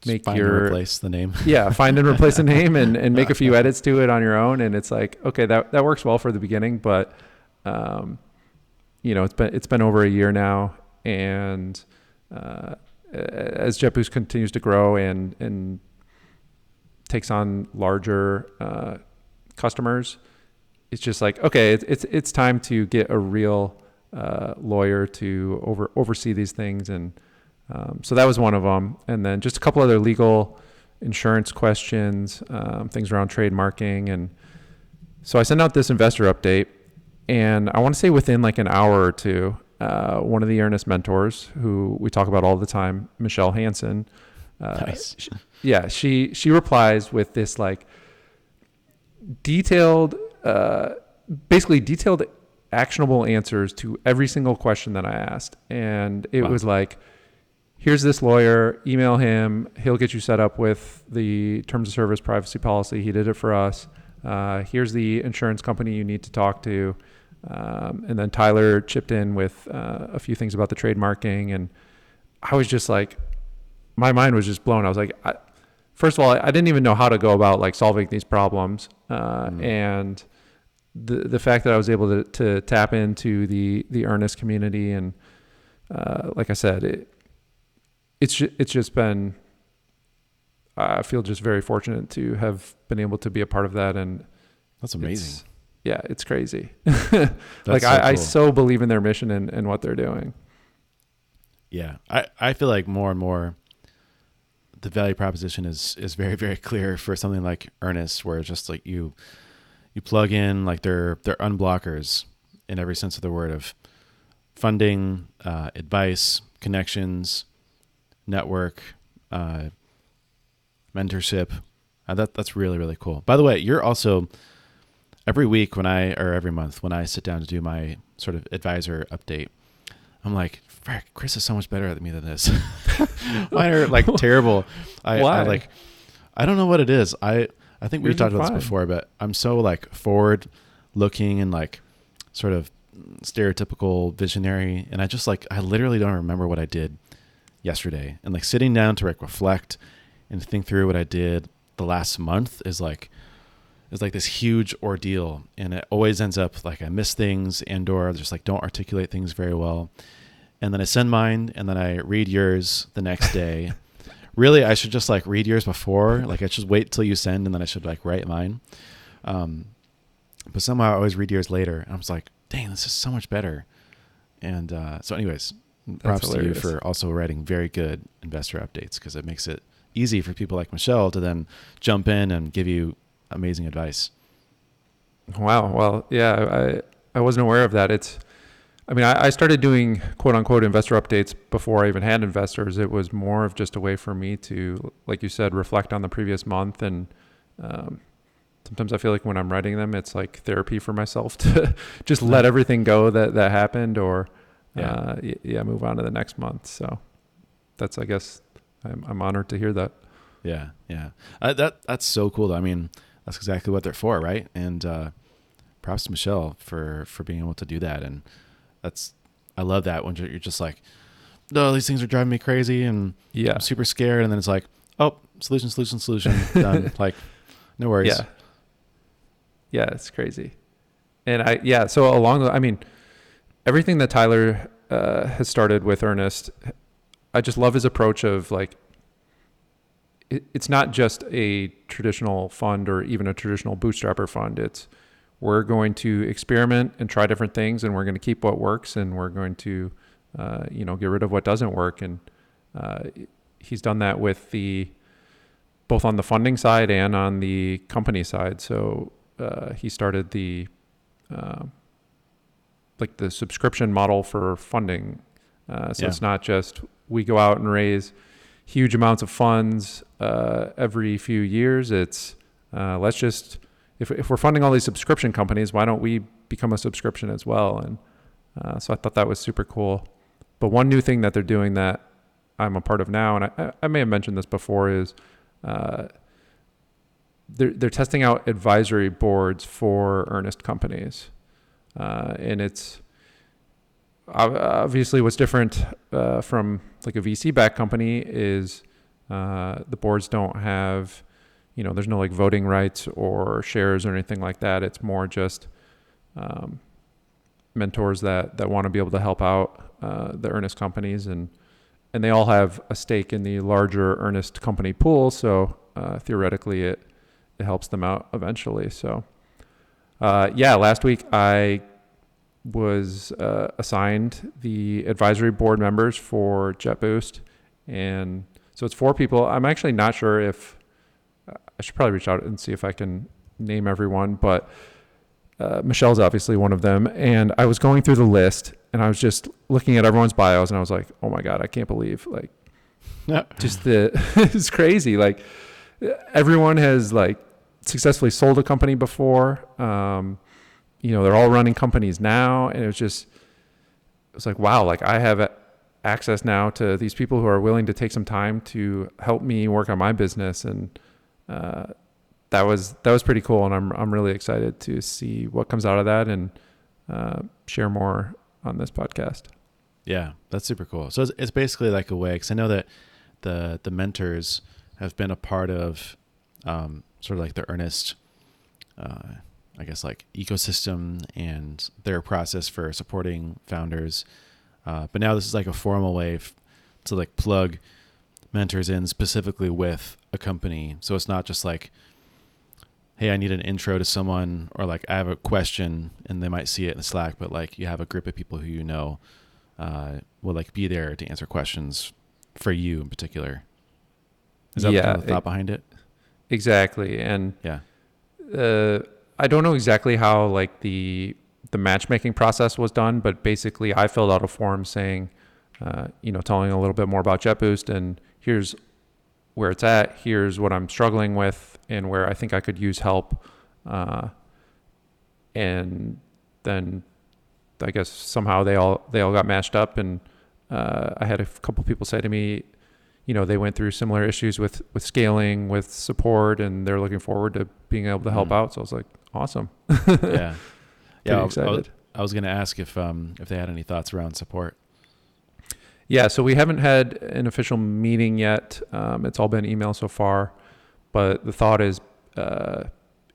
make find and your- replace the name. yeah, find and replace a name and, and make a few edits to it on your own. And it's like, okay, that, that works well for the beginning, but, um, you know, it's been, it's been over a year now. And, uh, as JetBoost continues to grow and, and takes on larger, uh, customers, it's just like, okay, it's, it's, it's time to get a real, uh, lawyer to over, oversee these things. And, um, so that was one of them. And then just a couple other legal, insurance questions, um, things around trademarking. And so I sent out this investor update. And I want to say within like an hour or two, uh, one of the earnest mentors who we talk about all the time, Michele Hansen, uh, Nice. sh- yeah, she she replies with this like detailed, uh, basically detailed, actionable answers to every single question that I asked, and it Wow. was like, here's this lawyer, email him, he'll get you set up with the terms of service privacy policy. He did it for us. Uh, here's the insurance company you need to talk to. Um, and then Tyler chipped in with uh, a few things about the trademarking, and I was just like, my mind was just blown. I was like, I, first of all, I, I didn't even know how to go about like solving these problems, uh, Mm. and the the fact that I was able to to tap into the the earnest community, and uh, like I said, it it's it's just been. I feel just very fortunate to have been able to be a part of that, and That's amazing. Yeah, it's crazy. Like so I, I so believe in their mission and, and what they're doing. Yeah, I I feel like more and more the value proposition is is very very clear for something like Earnest, where it's just like you you plug in like they're they're unblockers in every sense of the word of funding, uh, advice, connections, network, uh, mentorship. Uh, that that's really really cool. By the way, you're also every week when I or every month when I sit down to do my sort of advisor update, I'm like, frick, Chris is so much better at me than this. Mine are like terrible. I, Why? I like I don't know what it is. I I think we've talked about fine. this before, but I'm so like forward looking and like sort of stereotypical visionary and I just like I literally don't remember what I did yesterday. And like sitting down to like reflect and think through what I did the last month is like is like this huge ordeal and it always ends up like I miss things and or just like don't articulate things very well. And then I send mine and then I read yours the next day. really I should just like read yours before. Like I should wait till you send and then I should like write mine. Um but somehow I always read yours later. And I was like, dang, this is so much better. And uh, so anyways, props to you for also writing very good investor updates because it makes it easy for people like Michele to then jump in and give you amazing advice. Wow. Well, yeah, I I wasn't aware of that. It's, I mean, I, I started doing quote unquote investor updates before I even had investors. It was more of just a way for me to, like you said, reflect on the previous month. And um, sometimes I feel like when I'm writing them, it's like therapy for myself to just let everything go that that happened, or Yeah. uh, yeah, move on to the next month. So that's, I guess, I'm, I'm honored to hear that. Yeah, yeah. Uh, that that's so cool. I mean, that's exactly what they're for, right? And uh, props to Michele for for being able to do that. And that's I love that when you're just like, no, these things are driving me crazy, and Yeah. I'm super scared. And then it's like, oh, solution, solution, solution, done. like, no worries. Yeah. Yeah, it's crazy. And I yeah, so along the I mean everything that Tyler uh, has started with Earnest, I just love his approach of like it, it's not just a traditional fund or even a traditional bootstrapper fund. It's we're going to experiment and try different things, and we're going to keep what works, and we're going to, uh, you know, get rid of what doesn't work. And uh, he's done that with the both on the funding side and on the company side. So uh, he started the uh, like the subscription model for funding. Uh, so Yeah. it's not just we go out and raise huge amounts of funds uh, every few years. It's uh, let's just if if we're funding all these subscription companies, why don't we become a subscription as well? And uh, so I thought that was super cool. But one new thing that they're doing that I'm a part of now, and I, I may have mentioned this before, is uh, they're they're testing out advisory boards for earnest companies, uh, and it's obviously what's different uh, from like a VC backed company is uh, the boards don't have, you know, there's no like voting rights or shares or anything like that. It's more just um, mentors that that want to be able to help out uh, the earnest companies and and they all have a stake in the larger earnest company pool. So uh, theoretically, it it helps them out eventually. So uh, yeah, last week I was uh, assigned the advisory board members for JetBoost, and so it's four people. I'm actually not sure if I should probably reach out and see if I can name everyone, but uh, Michele's obviously one of them. And I was going through the list, and I was just looking at everyone's bios, and I was like, "Oh my god, I can't believe like just the it's crazy. Like everyone has like successfully sold a company before. Um, you know, they're all running companies now, and it was just it was like, wow, like I have access now to these people who are willing to take some time to help me work on my business, and uh, that was that was pretty cool, and I'm I'm really excited to see what comes out of that and uh, share more on this podcast. Yeah, that's super cool. So it's, it's basically like a way because I know that the the mentors have been a part of um, sort of like the earnest, uh, I guess like ecosystem and their process for supporting founders. Uh, but now this is like a formal way f- to like plug mentors in specifically with a company. So it's not just like, hey, I need an intro to someone, or like I have a question and they might see it in Slack, but like you have a group of people who you know uh, will like be there to answer questions for you in particular. Is that Yeah, kind of the it- thought behind it? Exactly. And Yeah. uh, I don't know exactly how like the the matchmaking process was done, but basically I filled out a form saying, uh, you know, telling a little bit more about JetBoost and here's where it's at. Here's what I'm struggling with and where I think I could use help. Uh, and then I guess somehow they all they all got matched up, and uh, I had a couple people say to me, you know, they went through similar issues with with scaling, with support, and they're looking forward to being able to help Mhm. out. So I was like, awesome. yeah. Yeah. I, I was. I was going to ask if um if they had any thoughts around support. Yeah, so we haven't had an official meeting yet. Um, it's all been email so far, but the thought is uh,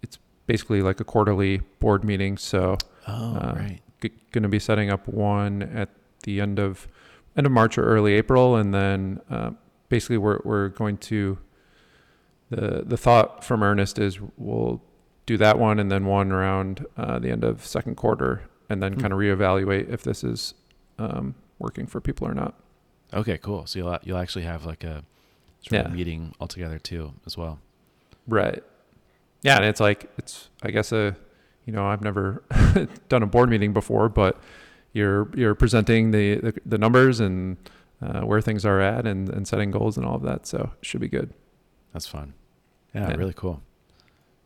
it's basically like a quarterly board meeting. So Oh, Uh, right. g- going to be setting up one at the end of end of March or early April, and then uh, basically we're we're going to the the thought from Earnest is we'll do that one and then one around uh, the end of second quarter, and then Hmm. kind of reevaluate if this is um, working for people or not. Okay, cool. So you'll you'll actually have like a sort of Yeah. meeting altogether too as well. Right. Yeah, and it's like it's I guess a you know I've never done a board meeting before, but you're you're presenting the the, the numbers and uh, where things are at and, and setting goals and all of that. So it should be good. That's fun. Yeah, Yeah. really cool.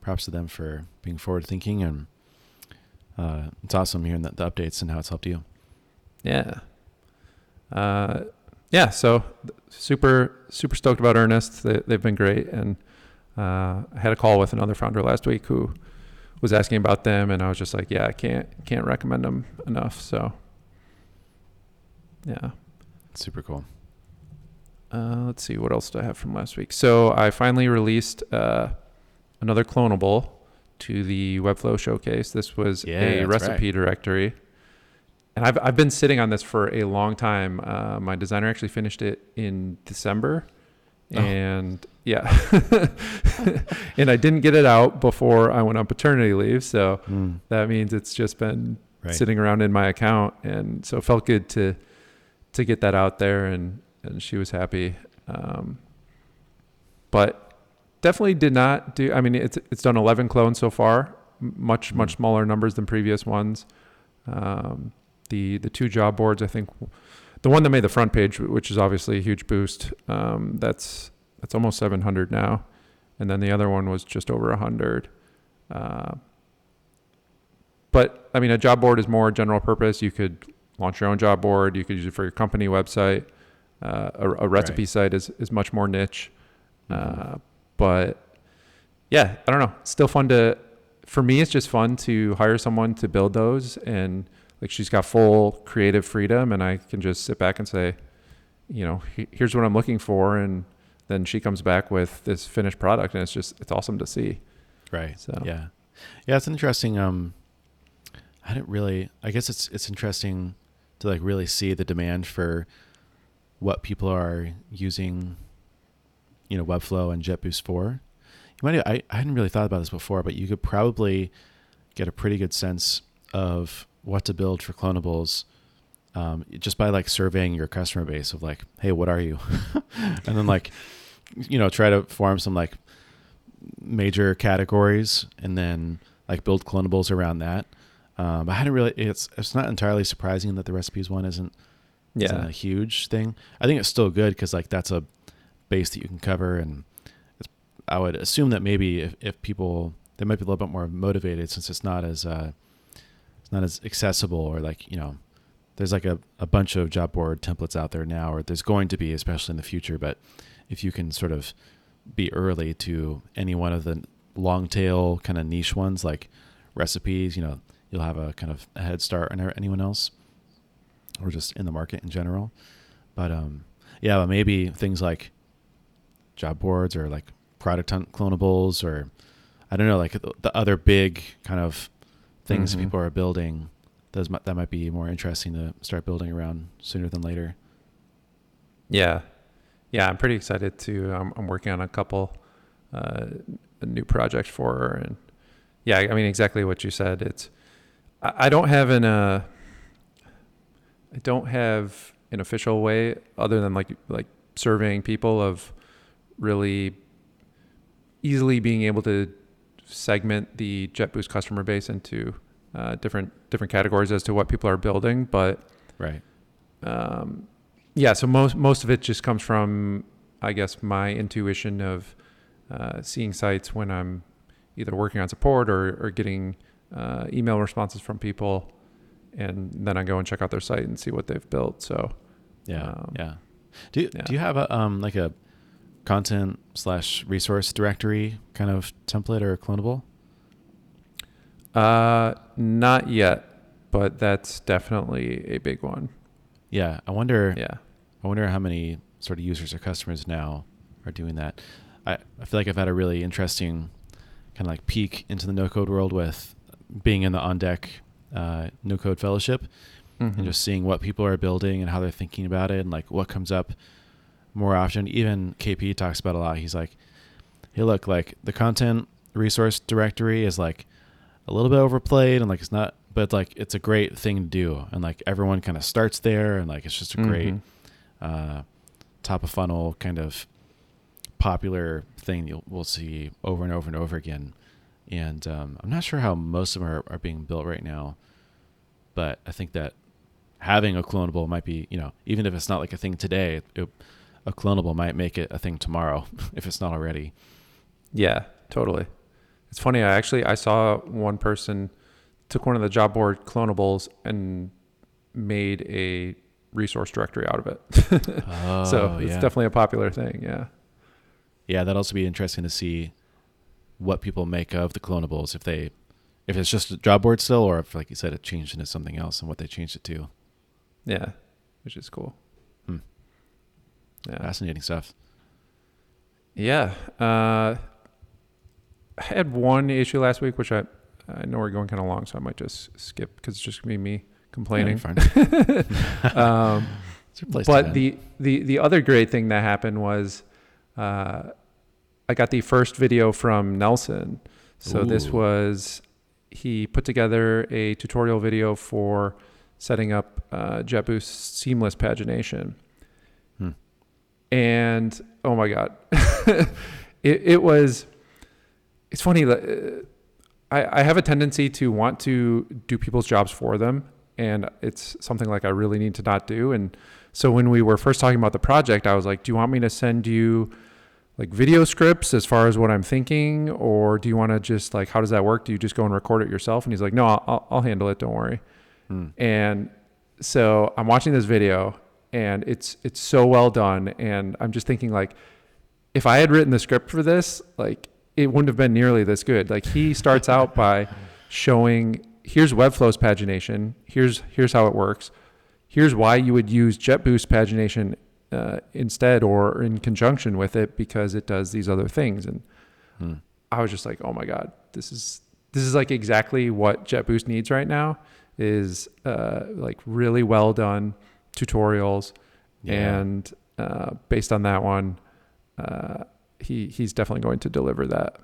Props to them for being forward thinking and uh, it's awesome hearing the, the updates and how it's helped you. Yeah. Uh, yeah. So super super stoked about Earnest. They, they've been great, and uh, I had a call with another founder last week who was asking about them, and I was just like, yeah, I can't can't recommend them enough. So yeah. Super cool. Uh, let's see, what else do I have from last week? So I finally released uh, another clonable to the Webflow showcase. This was Yeah, a recipe directory. And I've, I've been sitting on this for a long time. Uh, my designer actually finished it in December. Oh. And yeah. and I didn't get it out before I went on paternity leave. So Mm, that means it's just been right. sitting around in my account and so it felt good to to get that out there and and she was happy um but definitely did not do i mean it's it's done 11 clones so far much much Mm. smaller numbers than previous ones um the the two job boards i think the one that made the front page which is obviously a huge boost um that's that's almost 700 now and then the other one was just over 100 uh, but I mean, a job board is more general purpose. You could launch your own job board. You could use it for your company website. Uh, a, a recipe Right. site is, is much more niche. Mhm. Uh, but yeah, I don't know. It's still fun to, for me, it's just fun to hire someone to build those. And like she's got full creative freedom and I can just sit back and say, you know, "He- here's what I'm looking for. And then she comes back with this finished product and it's just, it's awesome to see. Right. So Yeah. Yeah, it's interesting. Um, I didn't really. I guess it's it's interesting to like really see the demand for what people are using, you know, Webflow and JetBoost for. You might. I I hadn't really thought about this before, but you could probably get a pretty good sense of what to build for clonables. Um, just by like surveying your customer base of like, hey, what are you? and then like, you know, try to form some like major categories and then like build clonables around that. Um, I hadn't really. It's it's not entirely surprising that the recipes one isn't, isn't a huge thing. I think it's still good because like that's a base that you can cover, and it's, I would assume that maybe if, if people they might be a little bit more motivated since it's not as uh, it's not as accessible or like you know there's like a, a bunch of job board templates out there now or there's going to be especially in the future but if you can sort of be early to any one of the long tail kind of niche ones like recipes you know you'll have a kind of a head start on anyone else or just in the market in general but um yeah but maybe things like job boards or like product clonables or i don't know like the, the other big kind of things Mhm. people are building those that might be more interesting to start building around sooner than later Yeah, yeah, I'm pretty excited to. I'm, I'm working on a couple uh, a new project for her, and yeah, I mean exactly what you said. It's I, I don't have an uh, I don't have an official way other than like like surveying people of really easily being able to segment the JetBoost customer base into uh, different different categories as to what people are building. But Right. um, yeah, so most most of it just comes from I guess my intuition of uh, seeing sites when I'm either working on support or, or getting uh, email responses from people, and then I go and check out their site and see what they've built. So Yeah. Um, yeah. Do you, yeah. do you have a um like a content slash resource directory kind of template or clonable? uh, not yet, but that's definitely a big one. Yeah. I wonder. Yeah. I wonder how many sort of users or customers now are doing that. I, I feel like I've had a really interesting kind of like peek into the no code world with being in the on deck uh, no code fellowship Mhm. and just seeing what people are building and how they're thinking about it and like what comes up more often. Even KP talks about a lot. He's like, hey, look, like the content resource directory is like a little bit overplayed and like it's not, but like it's a great thing to do. And like everyone kind of starts there and like it's just a great Mhm. uh, top of funnel kind of popular thing you'll we'll see over and over and over again. And um, I'm not sure how most of them are, are being built right now, but I think that having a clonable might be, you know, even if it's not like a thing today, it, a clonable might make it a thing tomorrow if it's not already. Yeah, totally. It's funny. I actually I saw one person took one of the job board clonables and made a resource directory out of it. Oh, so it's yeah. definitely a popular thing. Yeah. yeah, that'd also be interesting to see what people make of the clonables if they if it's just a job board still or if like you said it changed into something else and what they changed it to. Yeah. Which is cool. Hmm. Yeah. Fascinating stuff. Yeah. Uh, I had one issue last week, which I I know we're going kind of long, so I might just skip because it's just gonna be me complaining. Yeah, um, It's your place to but the, the the other great thing that happened was uh, I got the first video from Nelson. So this was he put together a tutorial video for setting up uh, JetBoost seamless pagination. Hmm. And oh my god, it it was. It's funny. that, uh, I I have a tendency to want to do people's jobs for them, and it's something like I really need to not do. And so when we were first talking about the project, I was like, "Do you want me to send you like video scripts as far as what I'm thinking, or do you want to just like how does that work? Do you just go and record it yourself?" And he's like, "No, I'll, I'll handle it. Don't worry." Hmm. And so I'm watching this video, and it's it's so well done, and I'm just thinking like, if I had written the script for this, like it wouldn't have been nearly this good. Like he starts out by showing here's Webflow's pagination, here's here's how it works, here's why you would use JetBoost pagination uh, instead or in conjunction with it because it does these other things. And Hmm. I was just like, oh my god, this is this is like exactly what JetBoost needs right now is uh, like really well done tutorials Yeah. and uh, based on that one, uh, he he's definitely going to deliver that.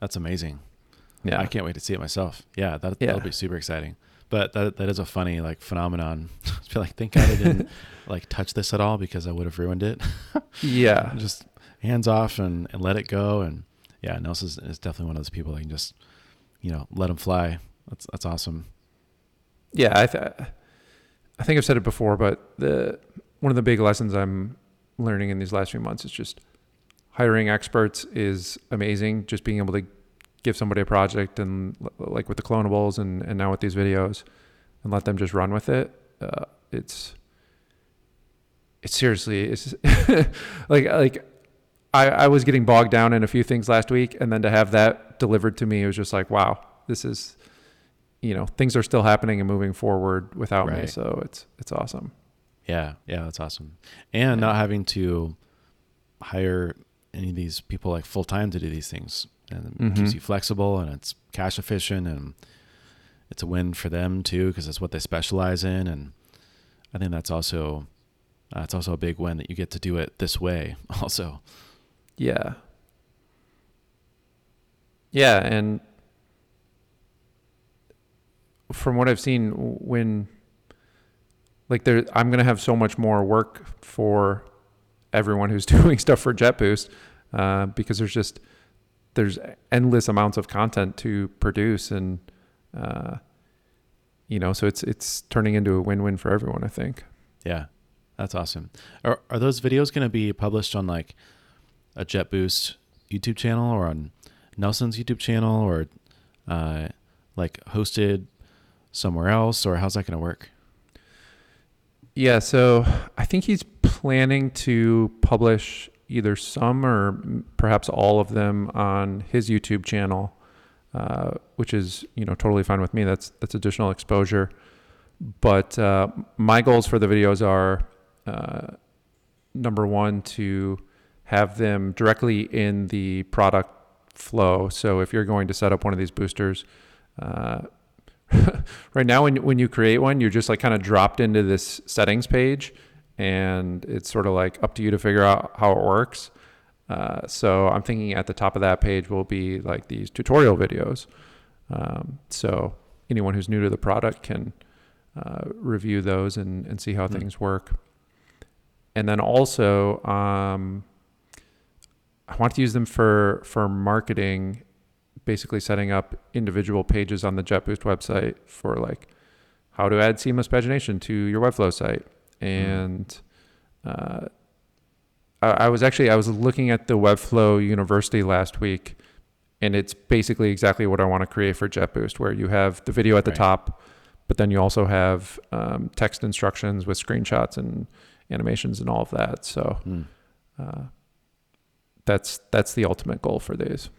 That's amazing. Yeah, I can't wait to see it myself. Yeah, that Yeah. that'll be super exciting. But that that is a funny like phenomenon. I feel like thank God I didn't like touch this at all because I would have ruined it. yeah, just hands off and, and let it go. And yeah, Nelson is, is definitely one of those people that can just you know let him fly. That's that's awesome. yeah. I th- I think I've said it before, but the one of the big lessons I'm learning in these last few months is just hiring experts is amazing. Just being able to give somebody a project and like with the clonables and and now with these videos, and let them just run with it. Uh, it's it's seriously it's like like I, I was getting bogged down in a few things last week and then to have that delivered to me it was just like wow this is you know things are still happening and moving forward without me so it's it's awesome Yeah, yeah, that's awesome. And not having to hire any of these people like full time to do these things, and it keeps Mhm. you flexible, and it's cash efficient, and it's a win for them too because it's what they specialize in, and I think that's also uh, it's also a big win that you get to do it this way. Also, yeah yeah and from what i've seen when like there I'm gonna have so much more work for everyone who's doing stuff for JetBoost uh, because there's just there's endless amounts of content to produce and uh, you know so it's it's turning into a win-win for everyone I think. Yeah, that's awesome. Are are those videos going to be published on like a JetBoost YouTube channel or on Nelson's YouTube channel or uh, like hosted somewhere else or how's that going to work? Yeah, so I think he's planning to publish either some or perhaps all of them on his YouTube channel, uh, which is you know totally fine with me. That's that's additional exposure. But uh, my goals for the videos are uh, number one to have them directly in the product flow. So if you're going to set up one of these boosters, uh, right now when when you create one, you're just like kind of dropped into this settings page, and it's sort of like up to you to figure out how it works. Uh, so I'm thinking at the top of that page will be like these tutorial videos. Um, so anyone who's new to the product can uh, review those and, and see how mm-hmm. things work. And then also, um, I want to use them for for marketing, basically setting up individual pages on the JetBoost website for like how to add seamless pagination to your Webflow site. Hmm. And uh, I, I was actually I was looking at the Webflow University last week, and it's basically exactly what I want to create for JetBoost, where you have the video at the right. top, but then you also have um, text instructions with screenshots and animations and all of that. So. Mm. Uh, that's that's the ultimate goal for these.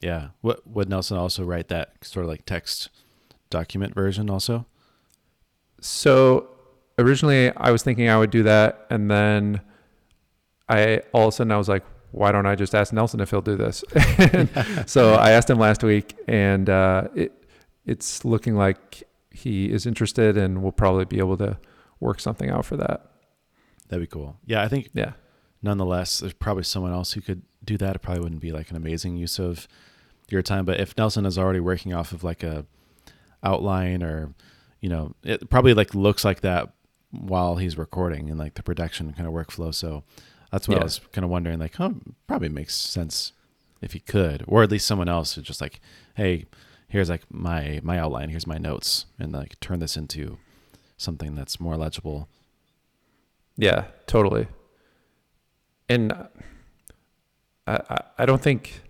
Yeah. What would Nelson also write that sort of like text document version also? So originally I was thinking I would do that and then I all of a sudden I was like, why don't I just ask Nelson if he'll do this? so I asked him last week and uh, it it's looking like he is interested and we'll probably be able to work something out for that. That'd be cool. Yeah, I think yeah. Nonetheless, there's probably someone else who could do that, it probably wouldn't be like an amazing use of your time. But if Nelson is already working off of like a outline or, you know, it probably like looks like that while he's recording and like the production kind of workflow. So that's what yeah. I was kind of wondering. Like, huh, probably makes sense if he could, or at least someone else who's just like, hey, here's like my my outline, here's my notes, and like turn this into something that's more legible. Yeah, totally. And I, I don't think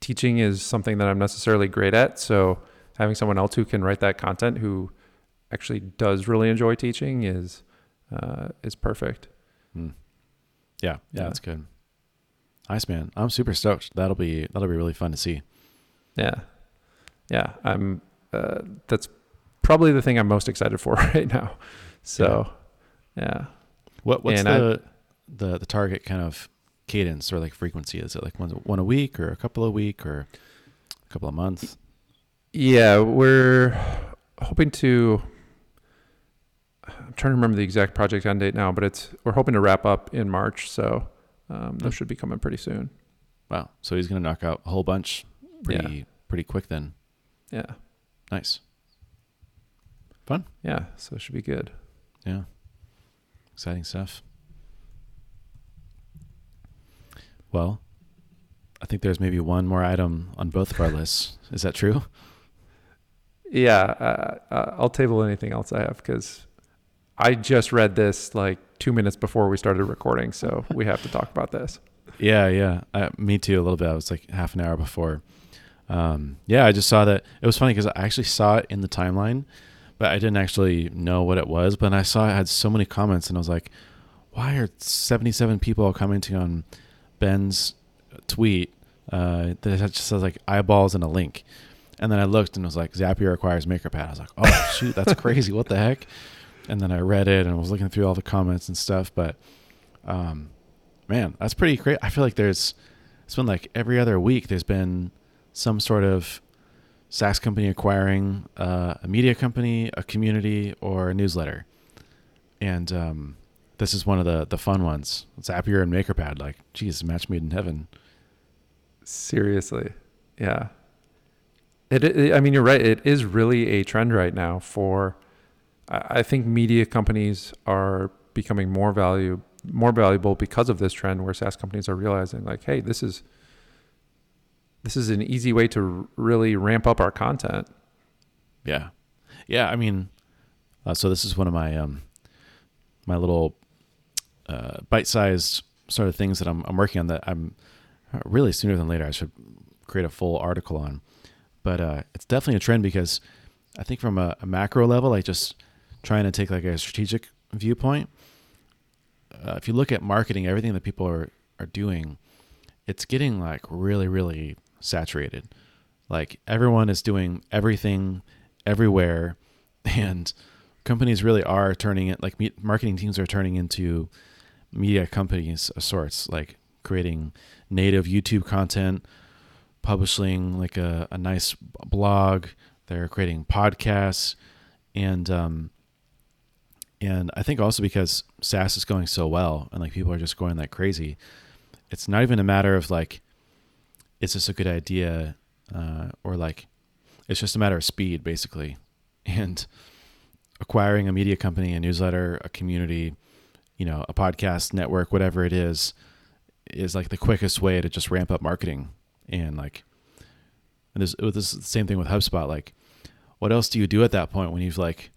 teaching is something that I'm necessarily great at. So having someone else who can write that content who actually does really enjoy teaching is uh, is perfect. Mm. Yeah, yeah, that's good. Nice man. I'm super stoked. That'll be that'll be really fun to see. Yeah, yeah. I'm. Uh, that's probably the thing I'm most excited for right now. So, yeah. yeah. What what's and the I, the the target kind of cadence or like frequency? Is it like one one a week or a couple a week or a couple of months? Yeah, we're hoping to. I'm trying to remember the exact project end date now, but it's we're hoping to wrap up in March, so um, those hmm. should be coming pretty soon. Wow! So he's going to knock out a whole bunch pretty yeah. pretty quick then. Yeah. Nice. Fun. Yeah. So it should be good. Yeah. Exciting stuff. Well, I think there's maybe one more item on both of our lists. Is that true? Yeah, uh, uh I'll table anything else I have because I just read this like two minutes before we started recording, so we have to talk about this. Yeah, yeah, uh, me too. A little bit. I was like half an hour before. Um, yeah, I just saw that. It was funny because I actually saw it in the timeline, but I didn't actually know what it was. But I saw it had so many comments, and I was like, "Why are seventy-seven people commenting on?" Ben's tweet uh, that just says like eyeballs and a link. And then I looked and it was like Zapier requires MakerPad. I was like, oh shoot, that's crazy. What the heck? And then I read it and I was looking through all the comments and stuff. But um, man, that's pretty great. I feel like there's it's been like every other week there's been some sort of SaaS company acquiring uh, a media company, a community, or a newsletter. And um, this is one of the the fun ones. Zapier and MakerPad, like, geez, match made in heaven. Seriously, yeah. It, it, I mean, you're right. It is really a trend right now for. I, think media companies are becoming more value more valuable because of this trend where SaaS companies are realizing like, hey, this is this is an easy way to really ramp up our content. Yeah, yeah. I mean, uh, so this is one of my um, my little uh, bite-sized sort of things that I'm, I'm working on that I'm uh, really sooner than later I should create a full article on. But uh, it's definitely a trend because I think from a, a macro level, I just trying to take like a strategic viewpoint. Uh, if you look at marketing, everything that people are are doing, it's getting like really really saturated. Like everyone is doing everything everywhere, and companies really are turning it like marketing teams are turning into media companies of sorts, like creating native YouTube content, publishing like a, a nice blog. They're creating podcasts, and um, and I think also because SaaS is going so well, and like people are just going like crazy. It's not even a matter of like, is this a good idea, uh, or like, it's just a matter of speed, basically, and acquiring a media company, a newsletter, a community, you know, a podcast network, whatever it is, is like the quickest way to just ramp up marketing. And like, and this, this is the same thing with HubSpot. Like, what else do you do at that point when you've like,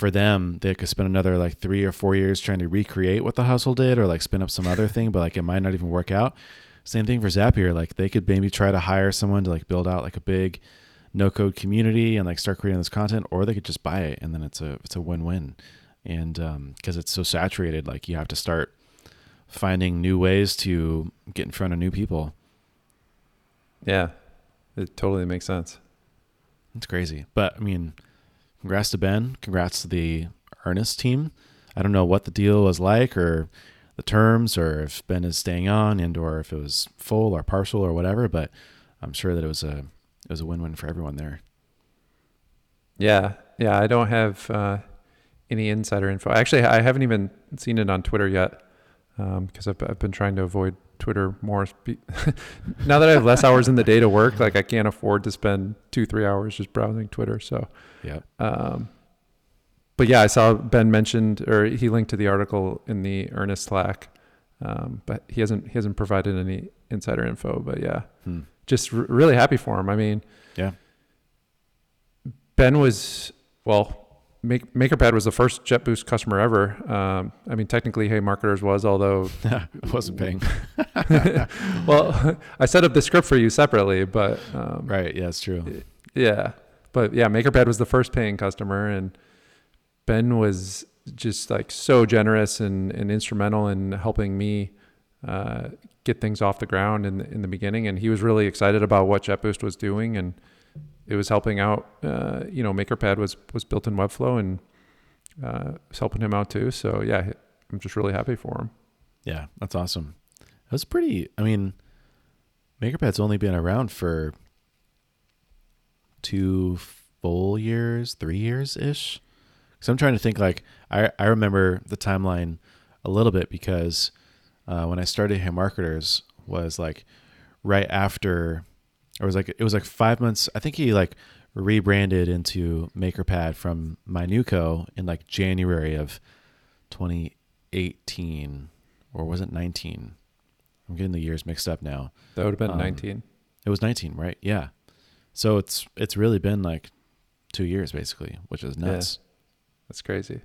for them, they could spend another like three or four years trying to recreate what the hustle did or like spin up some other thing, but like it might not even work out. Same thing for Zapier. Like they could maybe try to hire someone to like build out like a big no code community and like start creating this content, or they could just buy it and then it's a it's a win win. And because um, it's so saturated, like you have to start finding new ways to get in front of new people. Yeah, it totally makes sense. It's crazy, but I mean, congrats to Ben. Congrats to the Earnest team. I don't know what the deal was like or the terms, or if Ben is staying on, and or if it was full or partial or whatever. But I'm sure that it was a it was a win-win for everyone there. Yeah, yeah. I don't have uh, any insider info. Actually, I haven't even seen it on Twitter yet because um, I've, I've been trying to avoid Twitter more. now that I have less hours in the day to work, like I can't afford to spend two, three hours just browsing Twitter. So, yeah. Um, but yeah, I saw Ben mentioned, or he linked to the article in the Earnest Slack, um, but he hasn't he hasn't provided any insider info. But yeah, hmm just r- really happy for him. I mean, yeah. Ben was well. Make, MakerPad was the first JetBoost customer ever. Um, I mean, technically, Hey Marketers was, although I wasn't paying. well, I set up the script for you separately, but um, right, yeah, it's true. Yeah, but yeah, MakerPad was the first paying customer, and Ben was just like so generous and, and instrumental in helping me uh, get things off the ground in the, in the beginning, and he was really excited about what JetBoost was doing, and it was helping out. Uh, you know, MakerPad was was built in Webflow, and uh, was helping him out too. So yeah, I'm just really happy for him. Yeah, that's awesome. That's pretty. I mean, MakerPad's only been around for two full years, three years ish. So I'm trying to think. Like I I remember the timeline a little bit because uh, when I started Hey Marketers was like right after, or was like it was like five months. I think he like rebranded into MakerPad from Minuco in like January of 2018, or was it 19? I'm getting the years mixed up now. That would have been um, 19. It was 19, right? Yeah. So it's it's really been like two years basically, which is nuts. Yeah. That's crazy.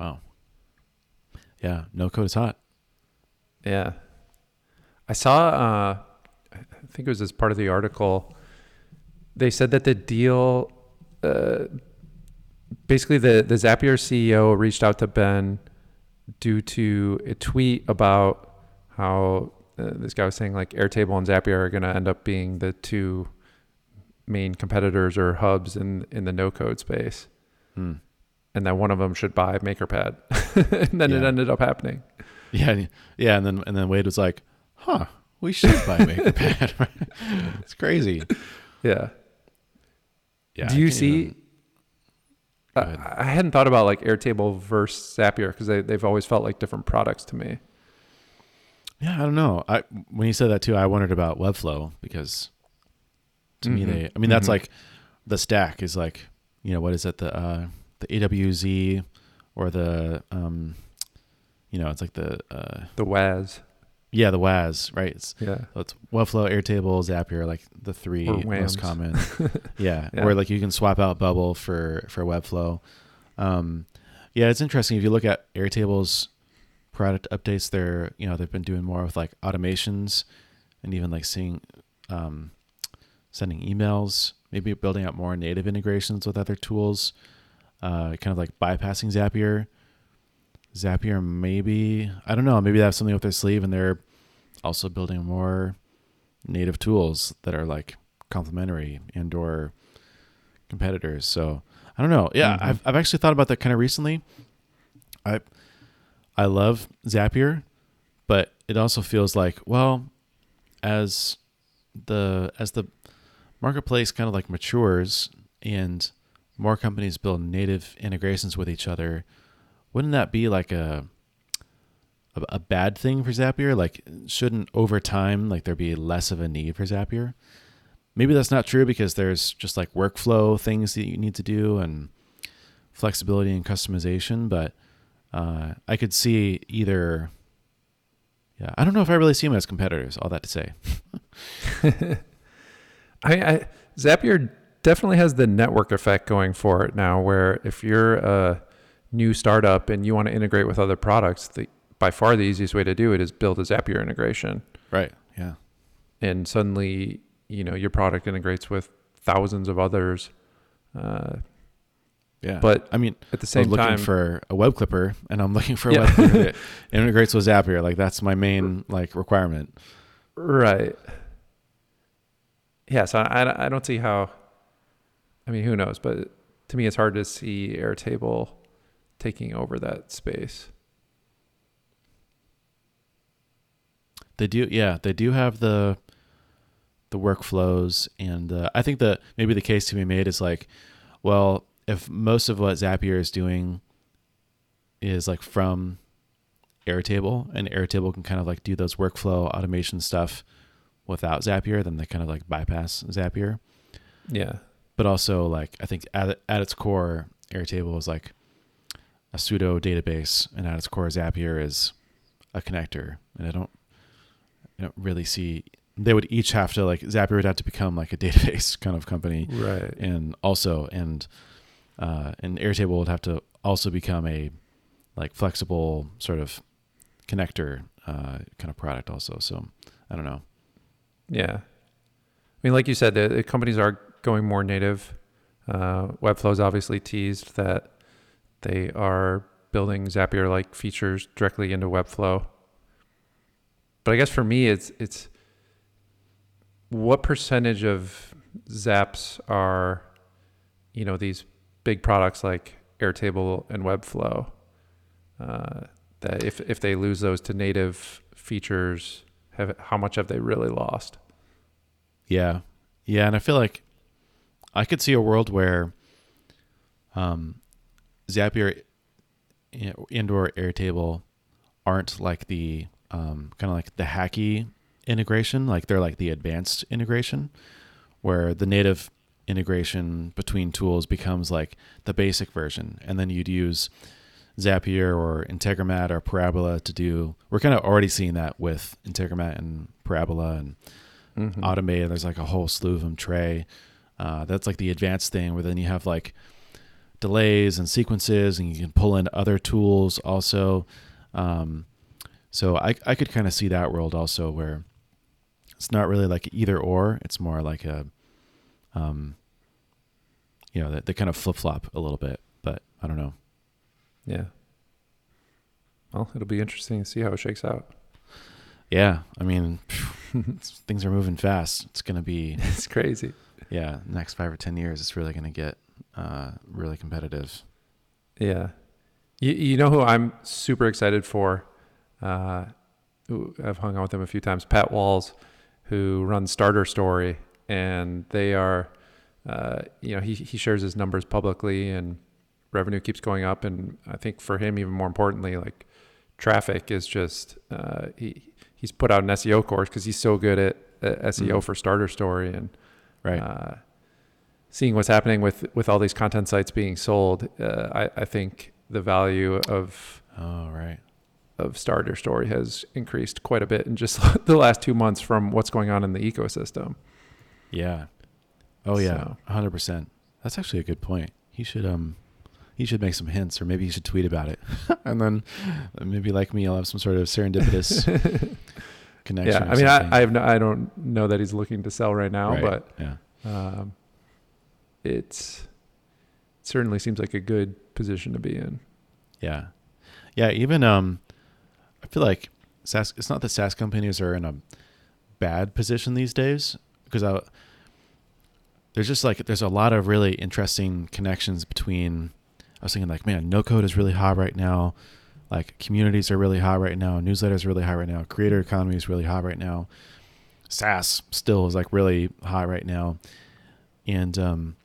Wow. Yeah, no code is hot. Yeah. I saw, uh, I think it was as part of the article, they said that the deal, uh, basically the, the Zapier CEO reached out to Ben due to a tweet about how uh, this guy was saying like Airtable and Zapier are going to end up being the two main competitors or hubs in, in the no code space. Hmm and that one of them should buy MakerPad, and then yeah. it ended up happening. Yeah, yeah, and then and then Wade was like, "Huh, we should buy MakerPad." it's crazy. Yeah. Yeah. Do you see? Even... I, I hadn't thought about like Airtable versus Zapier because they they've always felt like different products to me. Yeah, I don't know. I when you said that too, I wondered about Webflow because to mm-hmm. me they. I mean, that's mm-hmm. like the stack is like you know, what is it the uh, the AWZ or the um, you know, it's like the uh, The WAS. Yeah the WAS right? It's, Yeah. it's Webflow, Airtable, Zapier, like the three most common. yeah, Yeah. where like you can swap out Bubble for for Webflow. Um, yeah, it's interesting if you look at Airtable's product updates. They're you know they've been doing more with like automations and even like seeing um, sending emails, maybe building out more native integrations with other tools, uh, kind of like bypassing Zapier. Zapier maybe I don't know maybe they have something up their sleeve and they're also building more native tools that are like complementary and or competitors. So I don't know. Yeah, Mhm. I've I've actually thought about that kind of recently. I I love Zapier, but it also feels like well, as the as the marketplace kind of like matures and more companies build native integrations with each other, wouldn't that be like a a, bad thing for Zapier? Like, shouldn't over time like there be less of a need for Zapier? Maybe that's not true because there's just like workflow things that you need to do and flexibility and customization. But uh, I could see either. Yeah, I don't know if I really see them as competitors. All that to say, I, I Zapier definitely has the network effect going for it now, where if you're a new startup and you want to integrate with other products, the by far the easiest way to do it is build a Zapier integration, right? Yeah, and suddenly you know your product integrates with thousands of others. Uh, yeah. But I mean, at the I was same looking for a web clipper, and I'm looking for a Yeah. web clipper that integrates with Zapier. Like that's my main like requirement. right? Yeah, so I, I don't see how. I mean, who knows? But to me, it's hard to see Airtable taking over that space. They do, yeah, they do have the the workflows, and uh, I think that maybe the case to be made is like, well, if most of what Zapier is doing is like from Airtable, and Airtable can kind of like do those workflow automation stuff without Zapier, then they kind of like bypass Zapier. Yeah. But also, like, I think at at its core, Airtable is like a pseudo database, and at its core, Zapier is a connector, and I don't, I don't really see. They would each have to like Zapier would have to become like a database kind of company, Right. and also and uh, and Airtable would have to also become a like flexible sort of connector uh, kind of product also. So I don't know. Yeah. I mean, like you said, the, the companies are going more native. Uh, Webflow's obviously teased that they are building Zapier like features directly into Webflow. But I guess for me, it's it's what percentage of Zaps are, you know, these big products like Airtable and Webflow. Uh, that if if they lose those to native features, have how much have they really lost? Yeah. Yeah. And I feel like I could see a world where um, Zapier and or Airtable aren't like the um, kind of like the hacky integration, like they're like the advanced integration, where the native integration between tools becomes like the basic version. And then you'd use Zapier or Integromat or Parabola to do. We're kind of already seeing that with Integromat and Parabola and Mm-hmm. automated. There's like a whole slew of them. Tray. Uh, that's like the advanced thing where then you have like delays and sequences, and you can pull in other tools also. Um, so I I could kind of see that world also where it's not really like either or. It's more like a, um, you know, they, they kind of flip flop a little bit. But I don't know. Yeah. Well, it'll be interesting to see how it shakes out. Yeah, I mean, things are moving fast. It's gonna be It's crazy. yeah, next five or ten years, it's really gonna get uh, really competitive. Yeah. You, you know who I'm super excited for? Uh, who I've hung out with him a few times. Pat Walls, who runs Starter Story, and they are, uh, you know, he he shares his numbers publicly, and revenue keeps going up. And I think for him, even more importantly, like traffic is just uh, he he's put out an SEO course because he's so good at, at SEO Mhm. for Starter Story, and Right. Seeing what's happening with with all these content sites being sold, uh, I, I think the value of Oh, right. of Starter Story has increased quite a bit in just the last two months from what's going on in the ecosystem. Yeah. Oh yeah, So- hundred percent. That's actually a good point. He should um, he should make some hints, or maybe he should tweet about it, and then maybe like me, I'll have some sort of serendipitous connection. yeah, I mean, I. I have no, I don't know that he's looking to sell right now, Right. but yeah, um, it's it certainly seems like a good position to be in. yeah, yeah. Even um, I feel like SaaS. It's not that SaaS companies are in a bad position these days because I. There's just like there's a lot of really interesting connections between. I was thinking like, man, no code is really hot right now. Like communities are really hot right now. Newsletters are really hot right now. Creator economy is really hot right now. SaaS still is like really hot right now, and um,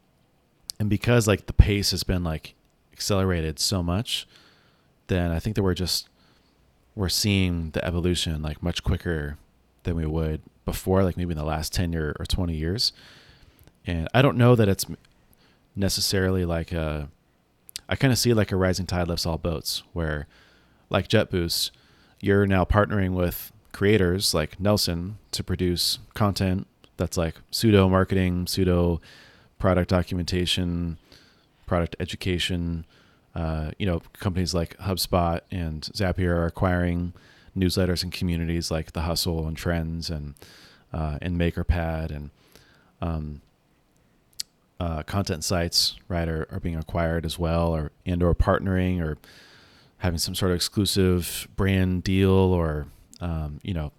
and because like the pace has been like accelerated so much, then I think that we're just we're seeing the evolution like much quicker than we would before, like maybe in the last ten year or twenty years. And I don't know that it's necessarily like a. I kind of see like a rising tide lifts all boats, where, like JetBoost, you're now partnering with creators like Nelson to produce content that's like pseudo marketing, pseudo product documentation, product education. Uh, you know, companies like HubSpot and Zapier are acquiring newsletters and communities like The Hustle and Trends and uh, and MakerPad and um, uh, content sites, right, are, are being acquired as well, or and or partnering or having some sort of exclusive brand deal or um, you know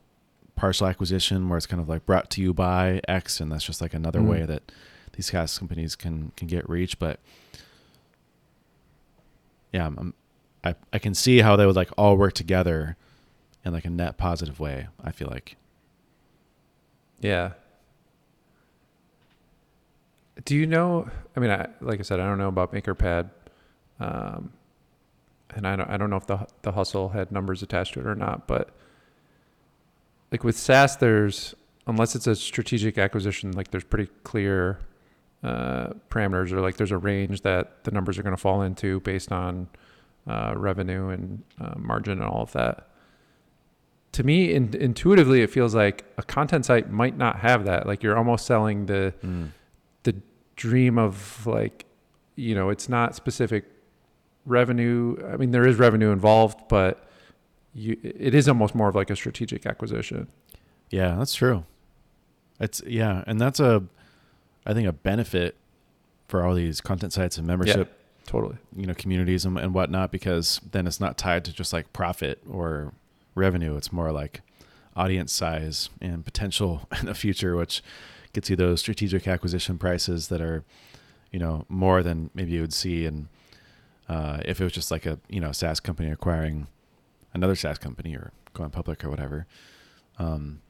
partial acquisition where it's kind of like brought to you by X, and that's just like another Mm. way that these SaaS companies can can get reach. But yeah, I'm, I I can see how they would like all work together in like a net positive way. I feel like Yeah. Do you know? I mean, I, like I said, I don't know about MakerPad, um, and I don't. I don't know if the the hustle had numbers attached to it or not. But like with SaaS, there's unless it's a strategic acquisition, like there's pretty clear uh, parameters, or like there's a range that the numbers are going to fall into based on uh, revenue and uh, margin and all of that. To me, in, intuitively, it feels like a content site might not have that. Like you're almost selling the Mm. the dream of like, you know, it's not specific revenue. I mean, there is revenue involved, but you, it is almost more of like a strategic acquisition. Yeah, that's true. It's yeah, and that's a I think a benefit for all these content sites and membership, Totally. you know, communities and, and whatnot, because then it's not tied to just like profit or revenue. It's more like audience size and potential in the future, which gets you those strategic acquisition prices that are, you know, more than maybe you would see in uh, if it was just like a you know SaaS company acquiring another SaaS company or going public or whatever. Um,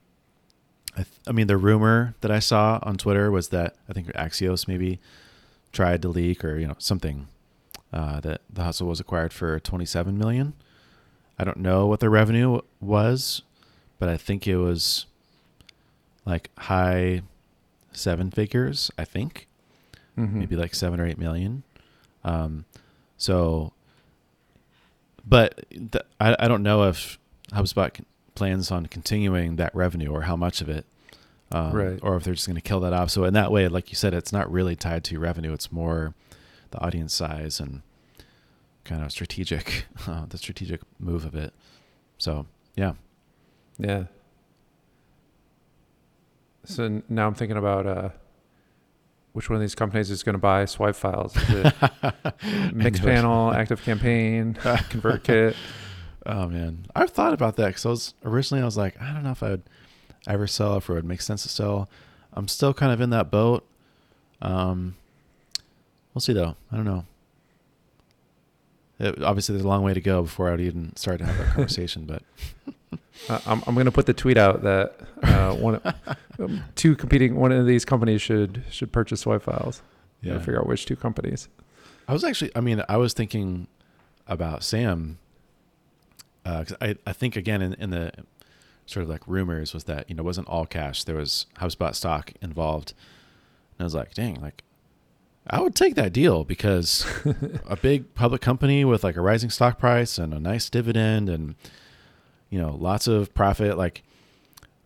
I, th- I mean, the rumor that I saw on Twitter was that I think Axios maybe tried to leak or you know something uh, that the hustle was acquired for 27 million. I don't know what the revenue was, but I think it was like high seven figures. I think Mm-hmm. maybe like seven or eight million. Um, so, but th- I, I don't know if HubSpot plans on continuing that revenue or how much of it, um, Right. or if they're just going to kill that off. So in that way, like you said, it's not really tied to revenue; it's more the audience size and kind of strategic, uh, the strategic move of it. So yeah, Yeah. So now I'm thinking about uh, which one of these companies is going to buy swipe files. Is it Mixpanel, Active Campaign, ConvertKit? Oh man, I've thought about that because I was originally I was like, I don't know if I would ever sell if it would make sense to sell. I'm still kind of in that boat. Um, we'll see though. I don't know. It, obviously, there's a long way to go before I'd even start to have that conversation. But Uh, I'm, I'm going to put the tweet out that uh, one, um, two competing, one of these companies should should purchase swipe files. Yeah, figure out which two companies. I was actually. I mean, I was thinking about Sam. Uh, 'cause I I think again in in the sort of like rumors was that you know it wasn't all cash. There was HubSpot stock involved, and I was like, dang, like I would take that deal because a big public company with like a rising stock price and a nice dividend and you know lots of profit like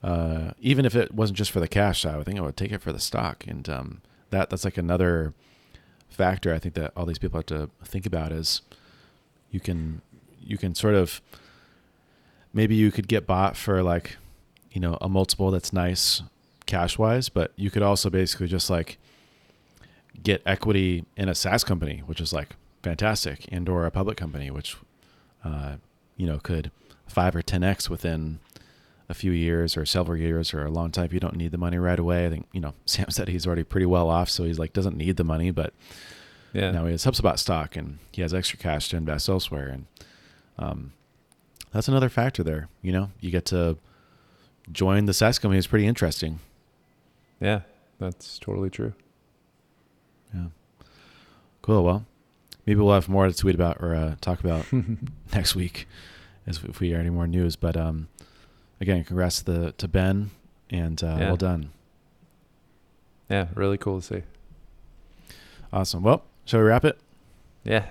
uh, even if it wasn't just for the cash I would think I would take it for the stock and um, that that's like another factor I think that all these people have to think about is you can you can sort of maybe you could get bought for like you know a multiple that's nice cash wise but you could also basically just like get equity in a SaaS company, which is like fantastic, and or a public company, which uh, you know could five or ten x within a few years or several years or a long time. If you don't need the money right away, I think you know Sam said he's already pretty well off, so he's like doesn't need the money, but yeah, now he has HubSpot stock and he has extra cash to invest elsewhere, and um, that's another factor there. You know, you get to join the SaaS company. It's pretty interesting. Yeah, that's totally true. Yeah. Cool. Well, maybe we'll have more to tweet about or uh, talk about next week, as if we hear any more news. But um, again, congrats to the to Ben, and uh, yeah. well done. Yeah, really cool to see. Awesome. Well, shall we wrap it? Yeah.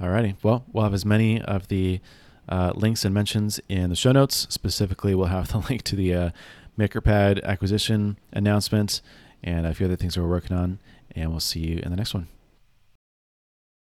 Alrighty. Well, we'll have as many of the uh, links and mentions in the show notes. Specifically, we'll have the link to the uh, MakerPad acquisition announcement and a few other things we're working on and we'll see you in the next one.